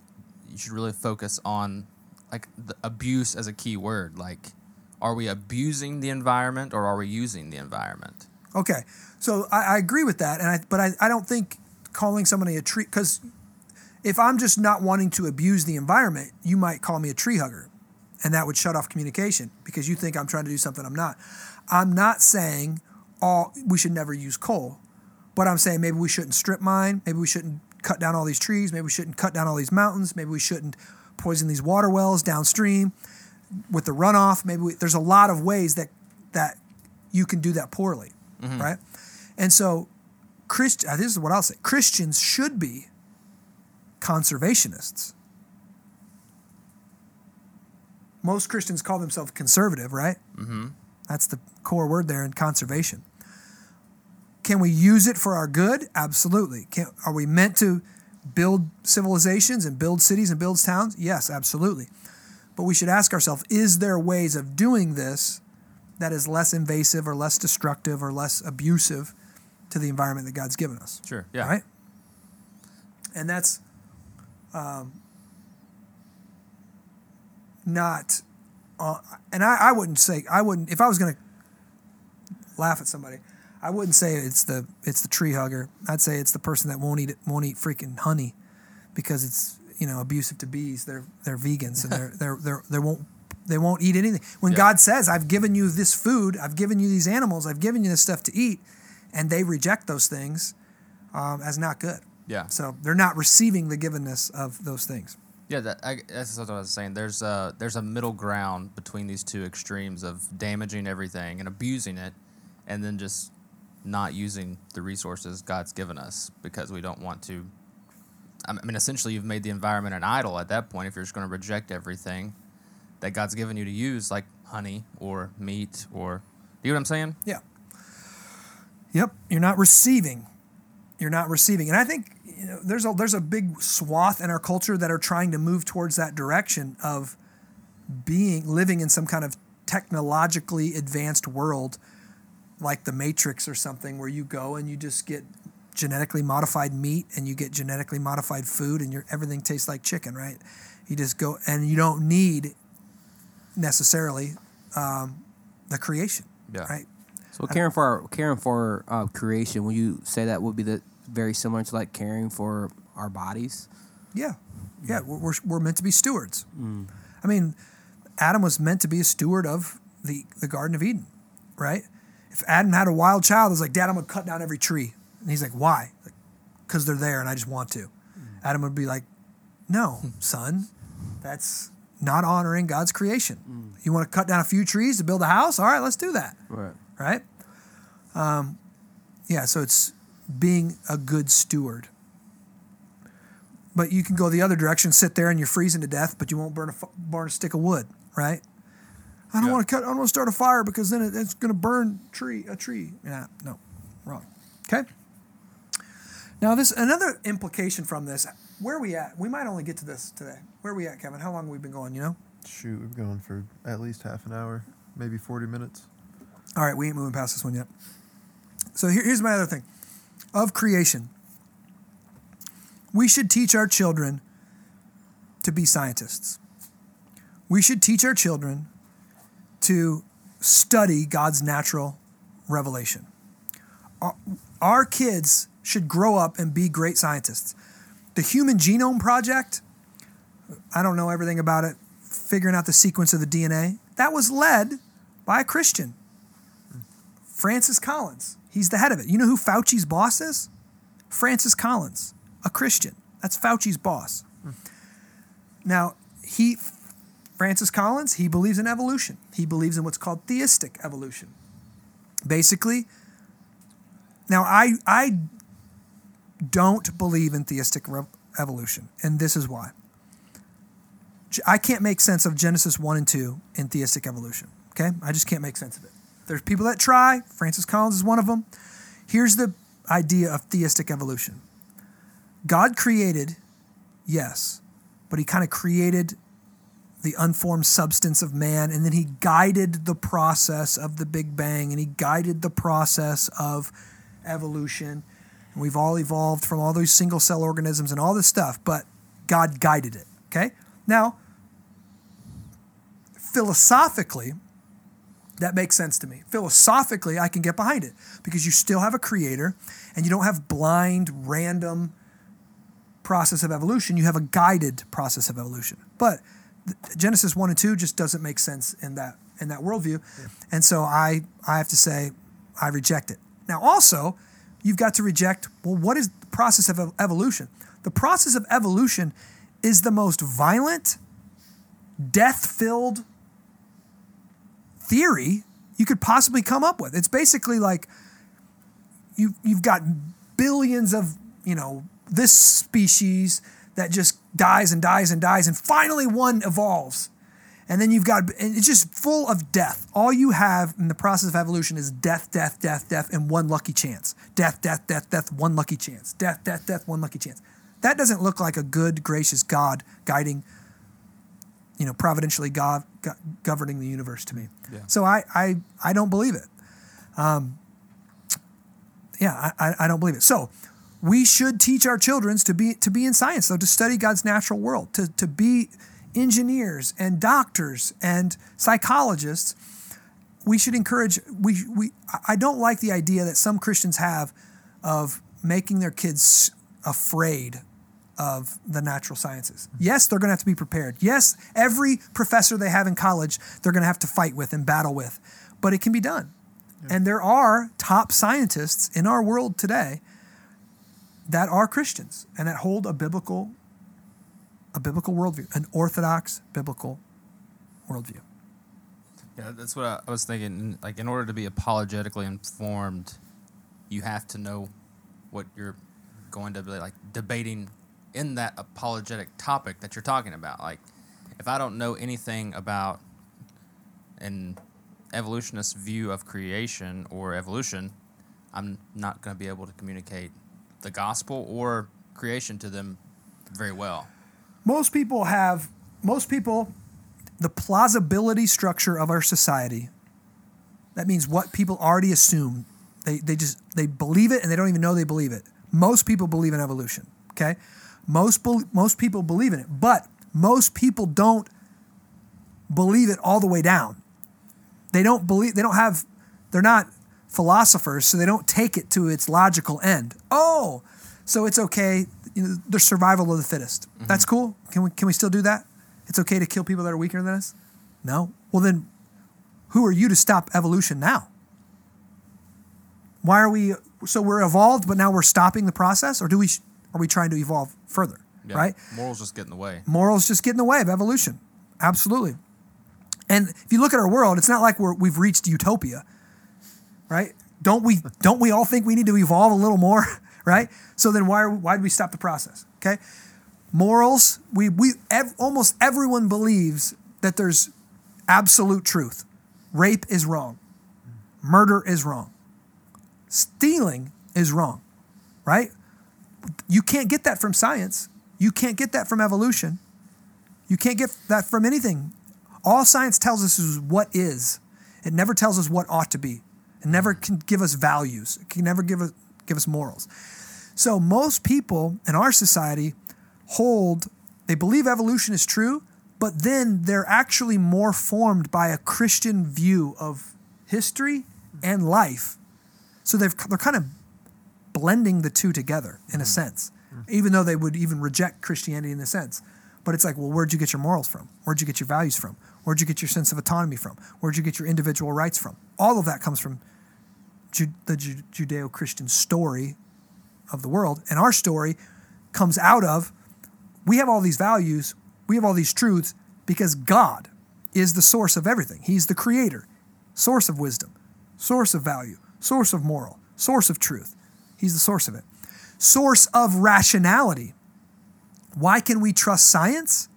you should really focus on like the abuse as a key word. Like, are we abusing the environment or are we using the environment? Okay, so I, I agree with that, and I but I, I don't think calling somebody a tree because if I'm just not wanting to abuse the environment, you might call me a tree hugger, and that would shut off communication because you think I'm trying to do something I'm not. I'm not saying all we should never use coal, but I'm saying maybe we shouldn't strip mine, maybe we shouldn't cut down all these trees, maybe we shouldn't cut down all these mountains, maybe we shouldn't poison these water wells downstream with the runoff. Maybe we, there's a lot of ways that that you can do that poorly, right? And so, Christ, uh, this is what I'll say: Christians should be conservationists. Most Christians call themselves conservative, right? Mm-hmm. That's the core word there in conservation. Can we use it for our good? Absolutely. Can, are we meant to build civilizations and build cities and build towns? Yes, absolutely. But we should ask ourselves is there ways of doing this that is less invasive or less destructive or less abusive to the environment that God's given us? Sure. Yeah. Right? And that's um, not, uh, and I, I wouldn't say, I wouldn't, if I was going to laugh at somebody, I wouldn't say it's the it's the tree hugger. I'd say it's the person that won't eat it, won't eat freaking honey because it's you know abusive to bees. They're they're vegans and *laughs* they're they're they're they won't they won't eat anything. When Yeah. God says, "I've given you this food, I've given you these animals, I've given you this stuff to eat," and they reject those things um, as not good. Yeah. So they're not receiving the givenness of those things. Yeah, that, I, that's what I was saying. There's a there's a middle ground between these two extremes of damaging everything and abusing it, and then just not using the resources God's given us because we don't want to. I mean, essentially, you've made the environment an idol at that point. If you're just going to reject everything that God's given you to use, like honey or meat, or do you know what I'm saying? Yeah. Yep. You're not receiving. You're not receiving. And I think you know there's a there's a big swath in our culture that are trying to move towards that direction of being living in some kind of technologically advanced world like the Matrix or something where you go and you just get genetically modified meat and you get genetically modified food and your everything tastes like chicken, right? You just go and you don't need necessarily um, the creation, Yeah. right? So caring for our, caring for uh, creation, will you say that would be the very similar to like caring for our bodies? Yeah, yeah, we're, we're, we're meant to be stewards. I mean, Adam was meant to be a steward of the, the Garden of Eden, right? If Adam had a wild child, it's like, Dad, I'm gonna cut down every tree, and he's like, Why? Like, Because they're there, and I just want to. Adam would be like, No, *laughs* son, that's not honoring God's creation. You want to cut down a few trees to build a house? All right, let's do that Right. right? Um, yeah, so it's being a good steward. But you can go the other direction, sit there and you're freezing to death, but you won't burn a burn a stick of wood, right? I don't Yeah. want to cut. I don't want to start a fire because then it, it's going to burn tree a tree. Yeah, no, wrong. Okay. Now this another implication from this. Where are we at? We might only get to this today. Where are we at, Kevin? How long have we been going? You know. Shoot, we've been going for at least half an hour, maybe 40 minutes. All right, we ain't moving past this one yet. So here, here's my other thing of creation. We should teach our children to be scientists. We should teach our children to study God's natural revelation. Our, our kids should grow up and be great scientists. The Human Genome Project, I don't know everything about it, figuring out the sequence of the DNA, that was led by a Christian. Francis Collins. He's the head of it. You know who Fauci's boss is? Francis Collins, a Christian. That's Fauci's boss. Now, he Francis Collins, he believes in evolution. He believes in what's called theistic evolution. Basically, now I I don't believe in theistic rev- evolution, and this is why. I can't make sense of Genesis 1 and 2 in theistic evolution. Okay? I just can't make sense of it. There's people that try. Francis Collins is one of them. Here's the idea of theistic evolution God created, yes, but he kind of created the unformed substance of man, and then he guided the process of the Big Bang, and he guided the process of evolution. And we've all evolved from all those single cell organisms and all this stuff, but God guided it. Okay? Now, philosophically, that makes sense to me. Philosophically, I can get behind it because you still have a creator and you don't have blind, random process of evolution. You have a guided process of evolution. But Genesis 1 and 2 just doesn't make sense in that in that worldview. Yeah. And so I I have to say I reject it. Now also, you've got to reject well what is the process of evolution? The process of evolution is the most violent, death-filled theory you could possibly come up with. It's basically like you you've got billions of, you know, this species that just dies and dies and dies and finally one evolves. And then you've got and it's just full of death. All you have in the process of evolution is death, death, death, death, and one lucky chance. Death, death, death, death, one lucky chance. Death, death, death, one lucky chance. That doesn't look like a good, gracious God guiding you know, providentially God, governing the universe to me. Yeah. So I, I, I don't believe it. Um, yeah, I, I don't believe it. So we should teach our children to be to be in science, though, to study God's natural world, to, to be engineers and doctors and psychologists. We should encourage. We we. I don't like the idea that some Christians have of making their kids afraid of the natural sciences. Yes, they're going to have to be prepared. Yes, every professor they have in college, they're going to have to fight with and battle with, but it can be done. Yeah. And there are top scientists in our world today that are Christians and that hold a biblical a biblical worldview, an orthodox biblical worldview. Yeah, that's what I, I was thinking. Like, in order to be apologetically informed, you have to know what you're going to be like debating in that apologetic topic that you're talking about. Like, if I don't know anything about an evolutionist view of creation or evolution, I'm not going to be able to communicate the gospel or creation to them very well. Most people have, most people, the plausibility structure of our society, that means what people already assume. They, they just, they believe it and they don't even know they believe it. Most people believe in evolution, okay? Most, be, most people believe in it, but most people don't believe it all the way down. They don't believe, they don't have, they're not philosophers, so they don't take it to its logical end. Oh, so it's okay. You know, the survival of the fittest. Mm-hmm. That's cool. Can we, can we still do that? It's okay to kill people that are weaker than us? No. Well, then who are you to stop evolution now? Why are we, so we're evolved, but now we're stopping the process? Or do we, are we trying to evolve further? Yeah, right? Morals just get in the way. Morals just get in the way of evolution. Absolutely. And if you look at our world, it's not like we're, we've reached utopia, right? Don't we don't we all think we need to evolve a little more, *laughs* right? So then why are, why do we stop the process? Okay, morals. We we ev- almost everyone believes that there's absolute truth. Rape is wrong. Murder is wrong. Stealing is wrong, right? You can't get that from science. You can't get that from evolution. You can't get that from anything. All science tells us is what is. It never tells us what ought to be. It never can give us values. It can never give us give us morals. So most people in our society hold they believe evolution is true, but then they're actually more formed by a Christian view of history and life. So they've, they're kind of blending the two together in a mm. sense, even though they would even reject Christianity in a sense. But it's like, well, where'd you get your morals from? Where'd you get your values from? Where'd you get your sense of autonomy from? Where'd you get your individual rights from? All of that comes from Ju- the Ju- Judeo Christian story of the world. And our story comes out of we have all these values, we have all these truths because God is the source of everything. He's the creator, source of wisdom, source of value, source of moral, source of truth. He's the source of it. Source of rationality. Why can we trust science?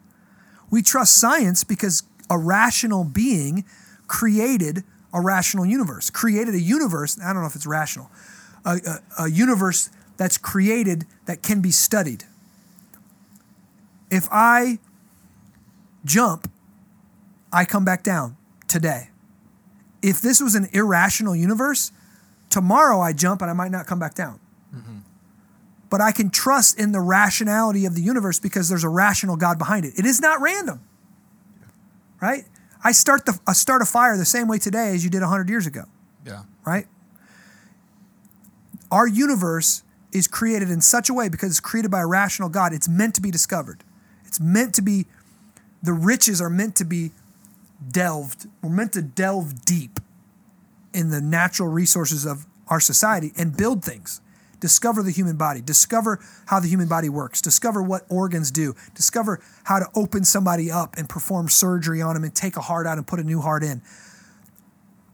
We trust science because a rational being created a rational universe, created a universe, I don't know if it's rational, a, a, a universe that's created that can be studied. If I jump, I come back down today. If this was an irrational universe, Tomorrow I jump and I might not come back down. Mm-hmm. But I can trust in the rationality of the universe because there's a rational God behind it. It is not random, right? I start the I start a fire the same way today as you did 100 years ago, Yeah. right? Our universe is created in such a way because it's created by a rational God. It's meant to be discovered. It's meant to be the riches are meant to be delved. We're meant to delve deep in the natural resources of our society and build things. Discover the human body, discover how the human body works, discover what organs do, discover how to open somebody up and perform surgery on them and take a heart out and put a new heart in.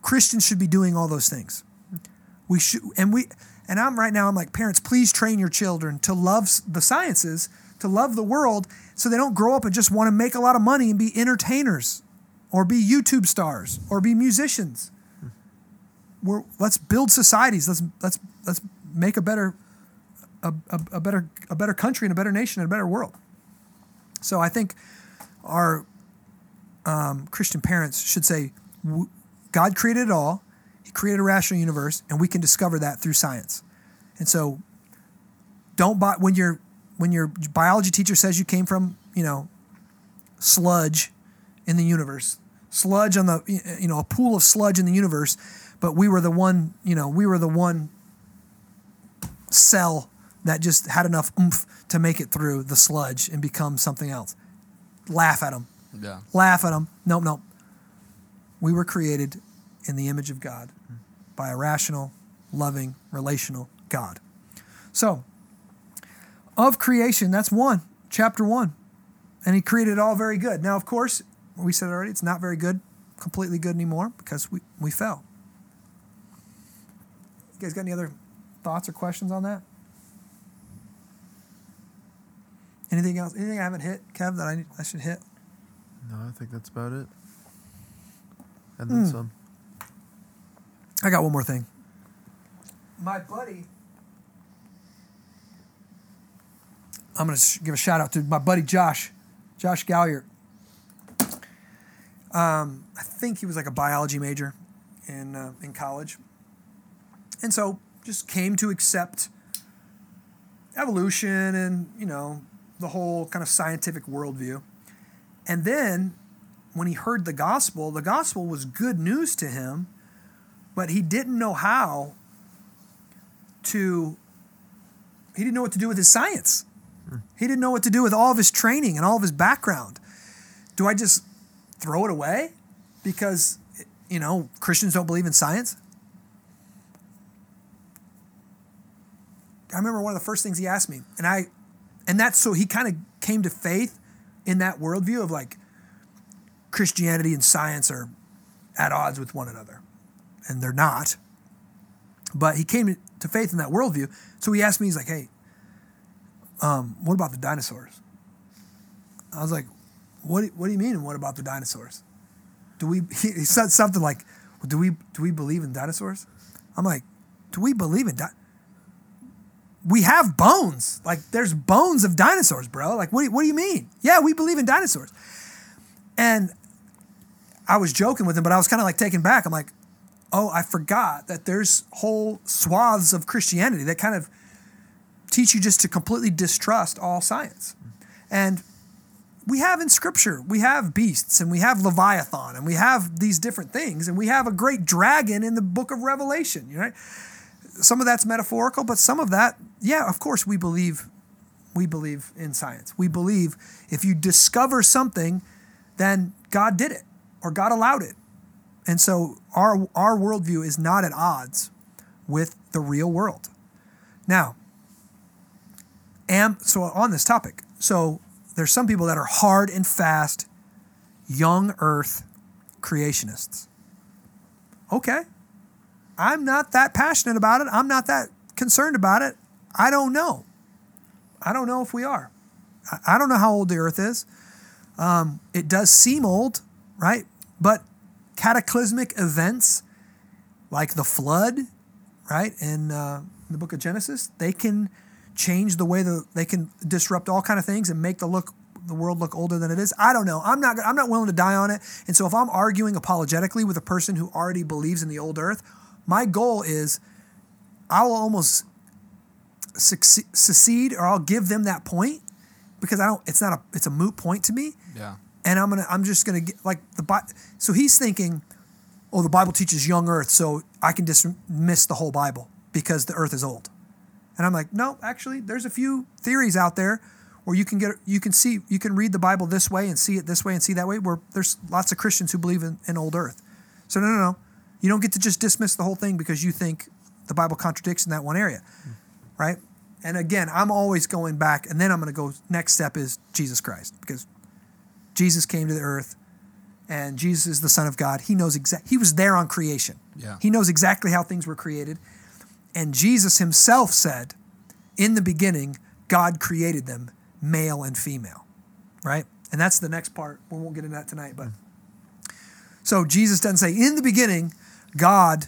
Christians should be doing all those things. We should, and we, and I'm right now, I'm like, parents, please train your children to love the sciences, to love the world, so they don't grow up and just want to make a lot of money and be entertainers or be YouTube stars or be musicians. We're, let's build societies. Let's let's let's make a better a, a, a better a better country and a better nation and a better world. So I think our um, Christian parents should say, "W- God created it all. He created a rational universe, and we can discover that through science. And so, don't buy when your when your biology teacher says you came from you know sludge in the universe, sludge on the you know a pool of sludge in the universe, but we were the one you know we were the one cell that just had enough oomph to make it through the sludge and become something else. Laugh at them. Yeah. Laugh at them. Nope, nope. We were created in the image of God by a rational, loving, relational God. So, of creation, that's one, chapter one. And he created it all very good. Now, of course, we said already, it's not very good, completely good anymore because we, we fell. You guys got any other thoughts or questions on that? Anything else? Anything I haven't hit, Kev, that I, need, I should hit? No, I think that's about it. And then Hmm. some. I got one more thing. My buddy, I'm going to give a shout out to my buddy Josh, Josh Galliard. Um, I think he was like a biology major in uh, in college, and so just came to accept evolution and you know the whole kind of scientific worldview. And then when he heard the gospel, the gospel was good news to him but he didn't know how to he didn't know what to do with his science. Hmm. He didn't know what to do with all of his training and all of his background. Do i just throw it away? Because you know christians don't believe in science i remember one of the first things he asked me and i and that's so he kind of came to faith in that worldview of like christianity and science are at odds with one another and they're not. But he came to faith in that worldview. So he asked me, he's like, hey, um, what about the dinosaurs? I was like, what, what do you mean, what about the dinosaurs? Do we, *laughs* he, said something like, well, do we, do we believe in dinosaurs? I'm like, do we believe in di- We have bones. Like, there's bones of dinosaurs, bro. Like, what do you, what do you mean? Yeah, we believe in dinosaurs. And I was joking with him, but I was kind of like taken back. I'm like, oh, I forgot that there's whole swaths of Christianity that kind of teach you just to completely distrust all science. And we have in scripture, we have beasts and we have Leviathan and we have these different things and we have a great dragon in the book of Revelation, right? Some of that's metaphorical, but some of that, yeah, of course we believe we believe in science. We believe if you discover something, then God did it or God allowed it. And so our our worldview is not at odds with the real world. Now, am so on this topic. So there's some people that are hard and fast, young Earth creationists. Okay, I'm not that passionate about it. I'm not that concerned about it. I don't know. I don't know if we are. I- don't know how old the Earth is. Um, it does seem old, right? But cataclysmic events like the flood, right, in, uh, in the book of Genesis, they can change the way the they can disrupt all kind of things and make the look the world look older than it is. I don't know. I'm not I'm not willing to die on it. And so if I'm arguing apologetically with a person who already believes in the old earth, my goal is I will almost secede or I'll give them that point because I don't it's not a it's a moot point to me Yeah. and I'm gonna I'm just gonna get like the Bi- so he's thinking, oh, the Bible teaches young Earth, so I can dismiss the whole Bible because the Earth is old. And I'm like, no, actually, there's a few theories out there where you can get you can see you can read the Bible this way and see it this way and see that way. Where there's lots of Christians who believe in, in old Earth. So no, no, no, you don't get to just dismiss the whole thing because you think the Bible contradicts in that one area, hmm. Right? And again, I'm always going back, and then I'm going to go. Next step is Jesus Christ because Jesus came to the earth, and Jesus is the Son of God. He knows exact. He was there on creation. Yeah. He knows exactly how things were created, and Jesus Himself said, "In the beginning, God created them, male and female." Right, and that's the next part. We won't get into that tonight, but so Jesus doesn't say, "In the beginning, God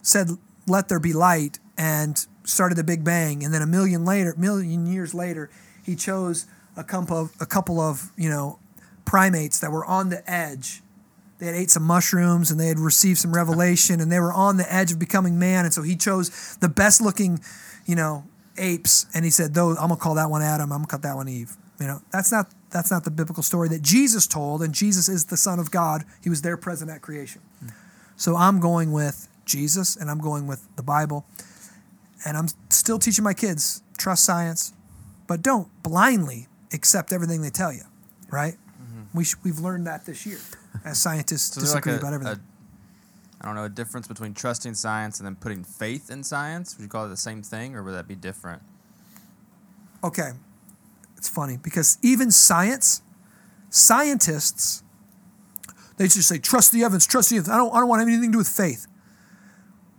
said, let there be light," and started the Big Bang, and then a million later, million years later, He chose a couple of a couple of you know primates that were on the edge. They had ate some mushrooms and they had received some revelation and they were on the edge of becoming man. And so he chose the best looking, you know, apes and he said, Those I'm gonna call that one Adam, I'm gonna call that one Eve. You know, that's not that's not the biblical story that Jesus told, and Jesus is the Son of God. He was there present at creation. So I'm going with Jesus and I'm going with the Bible. And I'm still teaching my kids trust science, but don't blindly accept everything they tell you, right? Mm-hmm. We sh- we've learned that this year as scientists So there's like disagree a, about everything. I don't know, a difference between trusting science and then putting faith in science. Would you call it the same thing, or would that be different? okay, it's funny because even science, scientists, they just say trust the evidence, trust the evidence. I don't, I don't want anything to do with faith.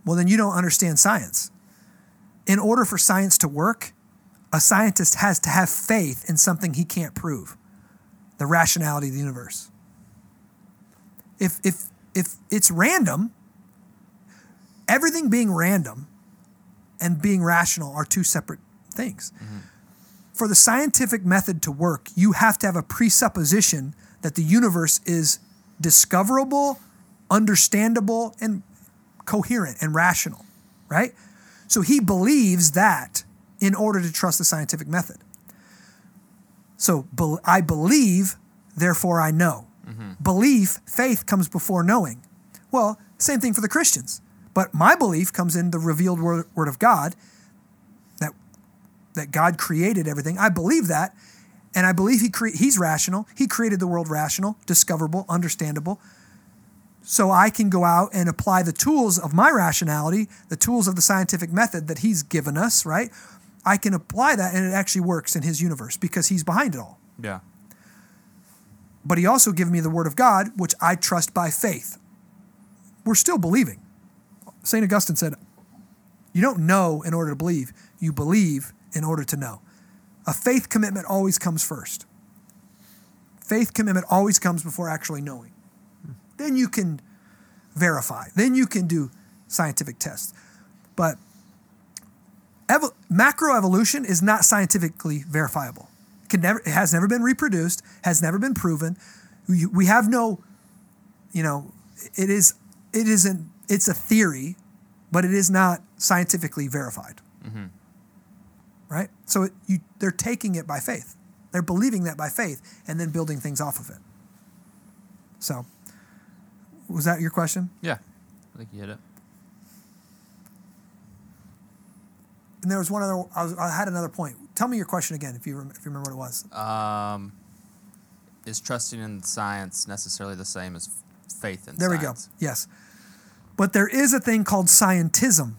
Well, then you don't understand science. In order for science to work, a scientist has to have faith in something he can't prove, the rationality of the universe. If if if it's random, everything being random and being rational are two separate things mm-hmm. for the scientific method to work, you have to have a presupposition that the universe is discoverable, understandable, and coherent and rational, right? So he believes that in order to trust the scientific method. So bel- I believe, therefore I know. Mm-hmm. Belief, faith comes before knowing. Well, same thing for the Christians. But my belief comes in the revealed word, word of God that that God created everything. I believe that, and I believe he cre- he's rational. He created the world rational, discoverable, understandable. So I can go out and apply the tools of my rationality, the tools of the scientific method that he's given us, right? I can apply that and it actually works in his universe because he's behind it all. Yeah. But he also gave me the word of God, which I trust by faith. We're still believing. St. Augustine said, You don't know in order to believe, you believe in order to know. A faith commitment always comes first. Faith commitment always comes before actually knowing. Then you can verify, then you can do scientific tests. But evo- macroevolution is not scientifically verifiable. It, can never, it has never been reproduced, has never been proven. We, we have no, you know, it is, it isn't, it's a theory, but it is not scientifically verified. Mm-hmm. Right? So it, you, they're taking it by faith. They're believing that by faith and then building things off of it. So, was that your question? Yeah. I think you hit it. And there was one other. I, was, I had another point. Tell me your question again, if you rem- if you remember what it was. Um, is trusting in science necessarily the same as faith in science? There we go. Yes, but there is a thing called scientism,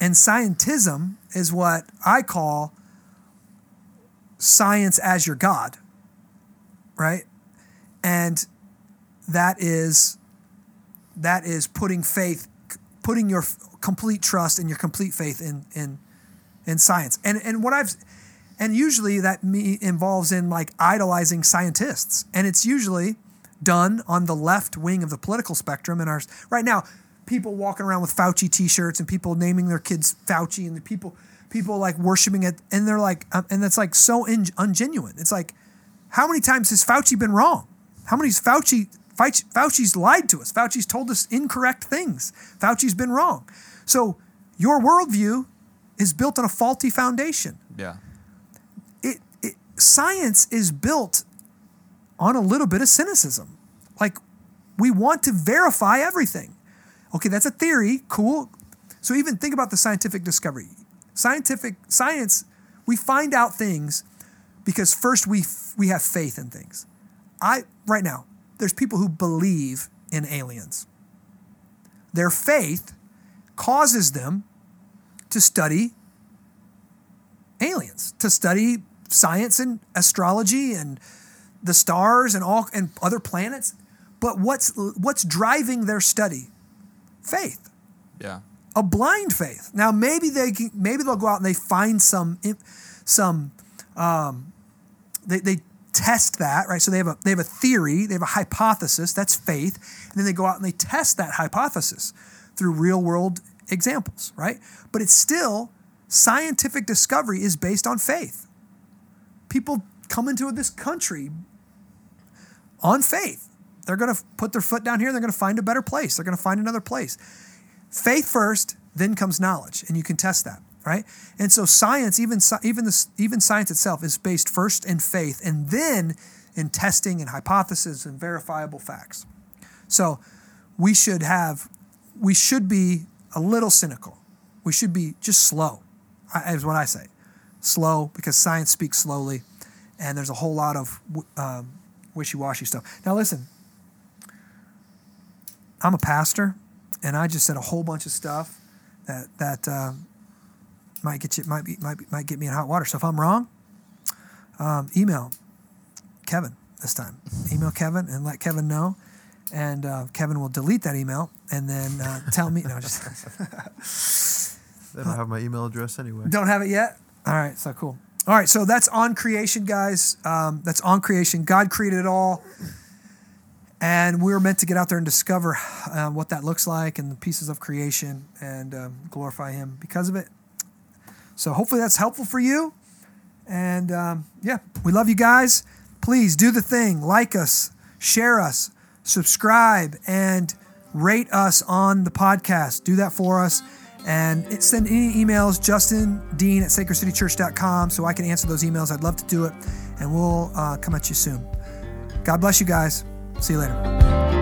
and scientism is what I call science as your god, right? And that is that is putting faith, putting your complete trust and your complete faith in in in science. And and what I've and usually that me involves in like idolizing scientists, and it's usually done on the left wing of the political spectrum. And our right now, people walking around with Fauci T-shirts and people naming their kids Fauci, and the people people like worshiping it, and they're like, um, and that's like so in, ungenuine. It's like, how many times has Fauci been wrong? How many Fauci- Fauci's lied to us? Fauci's told us incorrect things. Fauci's been wrong. So your worldview is built on a faulty foundation Yeah. it, it science is built on a little bit of cynicism. Like, we want to verify everything. Okay, that's a theory. Cool. So even think about the scientific discovery. Scientific science, we find out things because first we we have faith in things. I right now, there's people who believe in aliens. Their faith causes them to study aliens, to study science and astrology and the stars and all and other planets. But what's what's driving their study? Faith. Yeah. A blind faith. Now maybe they can, maybe they'll go out and they find some some um, they, they test that right. So they have a they have a theory, they have a hypothesis. That's faith, and then they go out and they test that hypothesis through real world examples, right? But it's still scientific discovery is based on faith. People come into this country on faith. They're going to put their foot down here. They're going to find a better place. They're going to find another place. Faith first, then comes knowledge, and you can test that, right? And so science, even even this, even science itself, is based first in faith, and then in testing and hypotheses and verifiable facts. So we should have, we should be a little cynical. We should be just slow, is what I say. Slow because science speaks slowly, and there's a whole lot of um, wishy-washy stuff. Now listen, I'm a pastor, and I just said a whole bunch of stuff that that uh, might get you might be might be, might get me in hot water. So if I'm wrong, um, email Kevin this time. Email Kevin and let Kevin know, and uh, Kevin will delete that email and then uh, tell me. No, just *laughs* they don't have my email address anyway. Don't have it yet. All right, so cool. All right, so that's on creation, guys. Um, that's on creation. God created it all. And we were meant to get out there and discover uh, what that looks like and the pieces of creation and um, glorify Him because of it. So hopefully that's helpful for you. And um, yeah, we love you guys. Please do the thing like us, share us, subscribe, and rate us on the podcast. Do that for us. And send any emails, Justin Dean at sacredcitychurch.com, so I can answer those emails. I'd love to do it. And we'll uh, come at you soon. God bless you guys. See you later.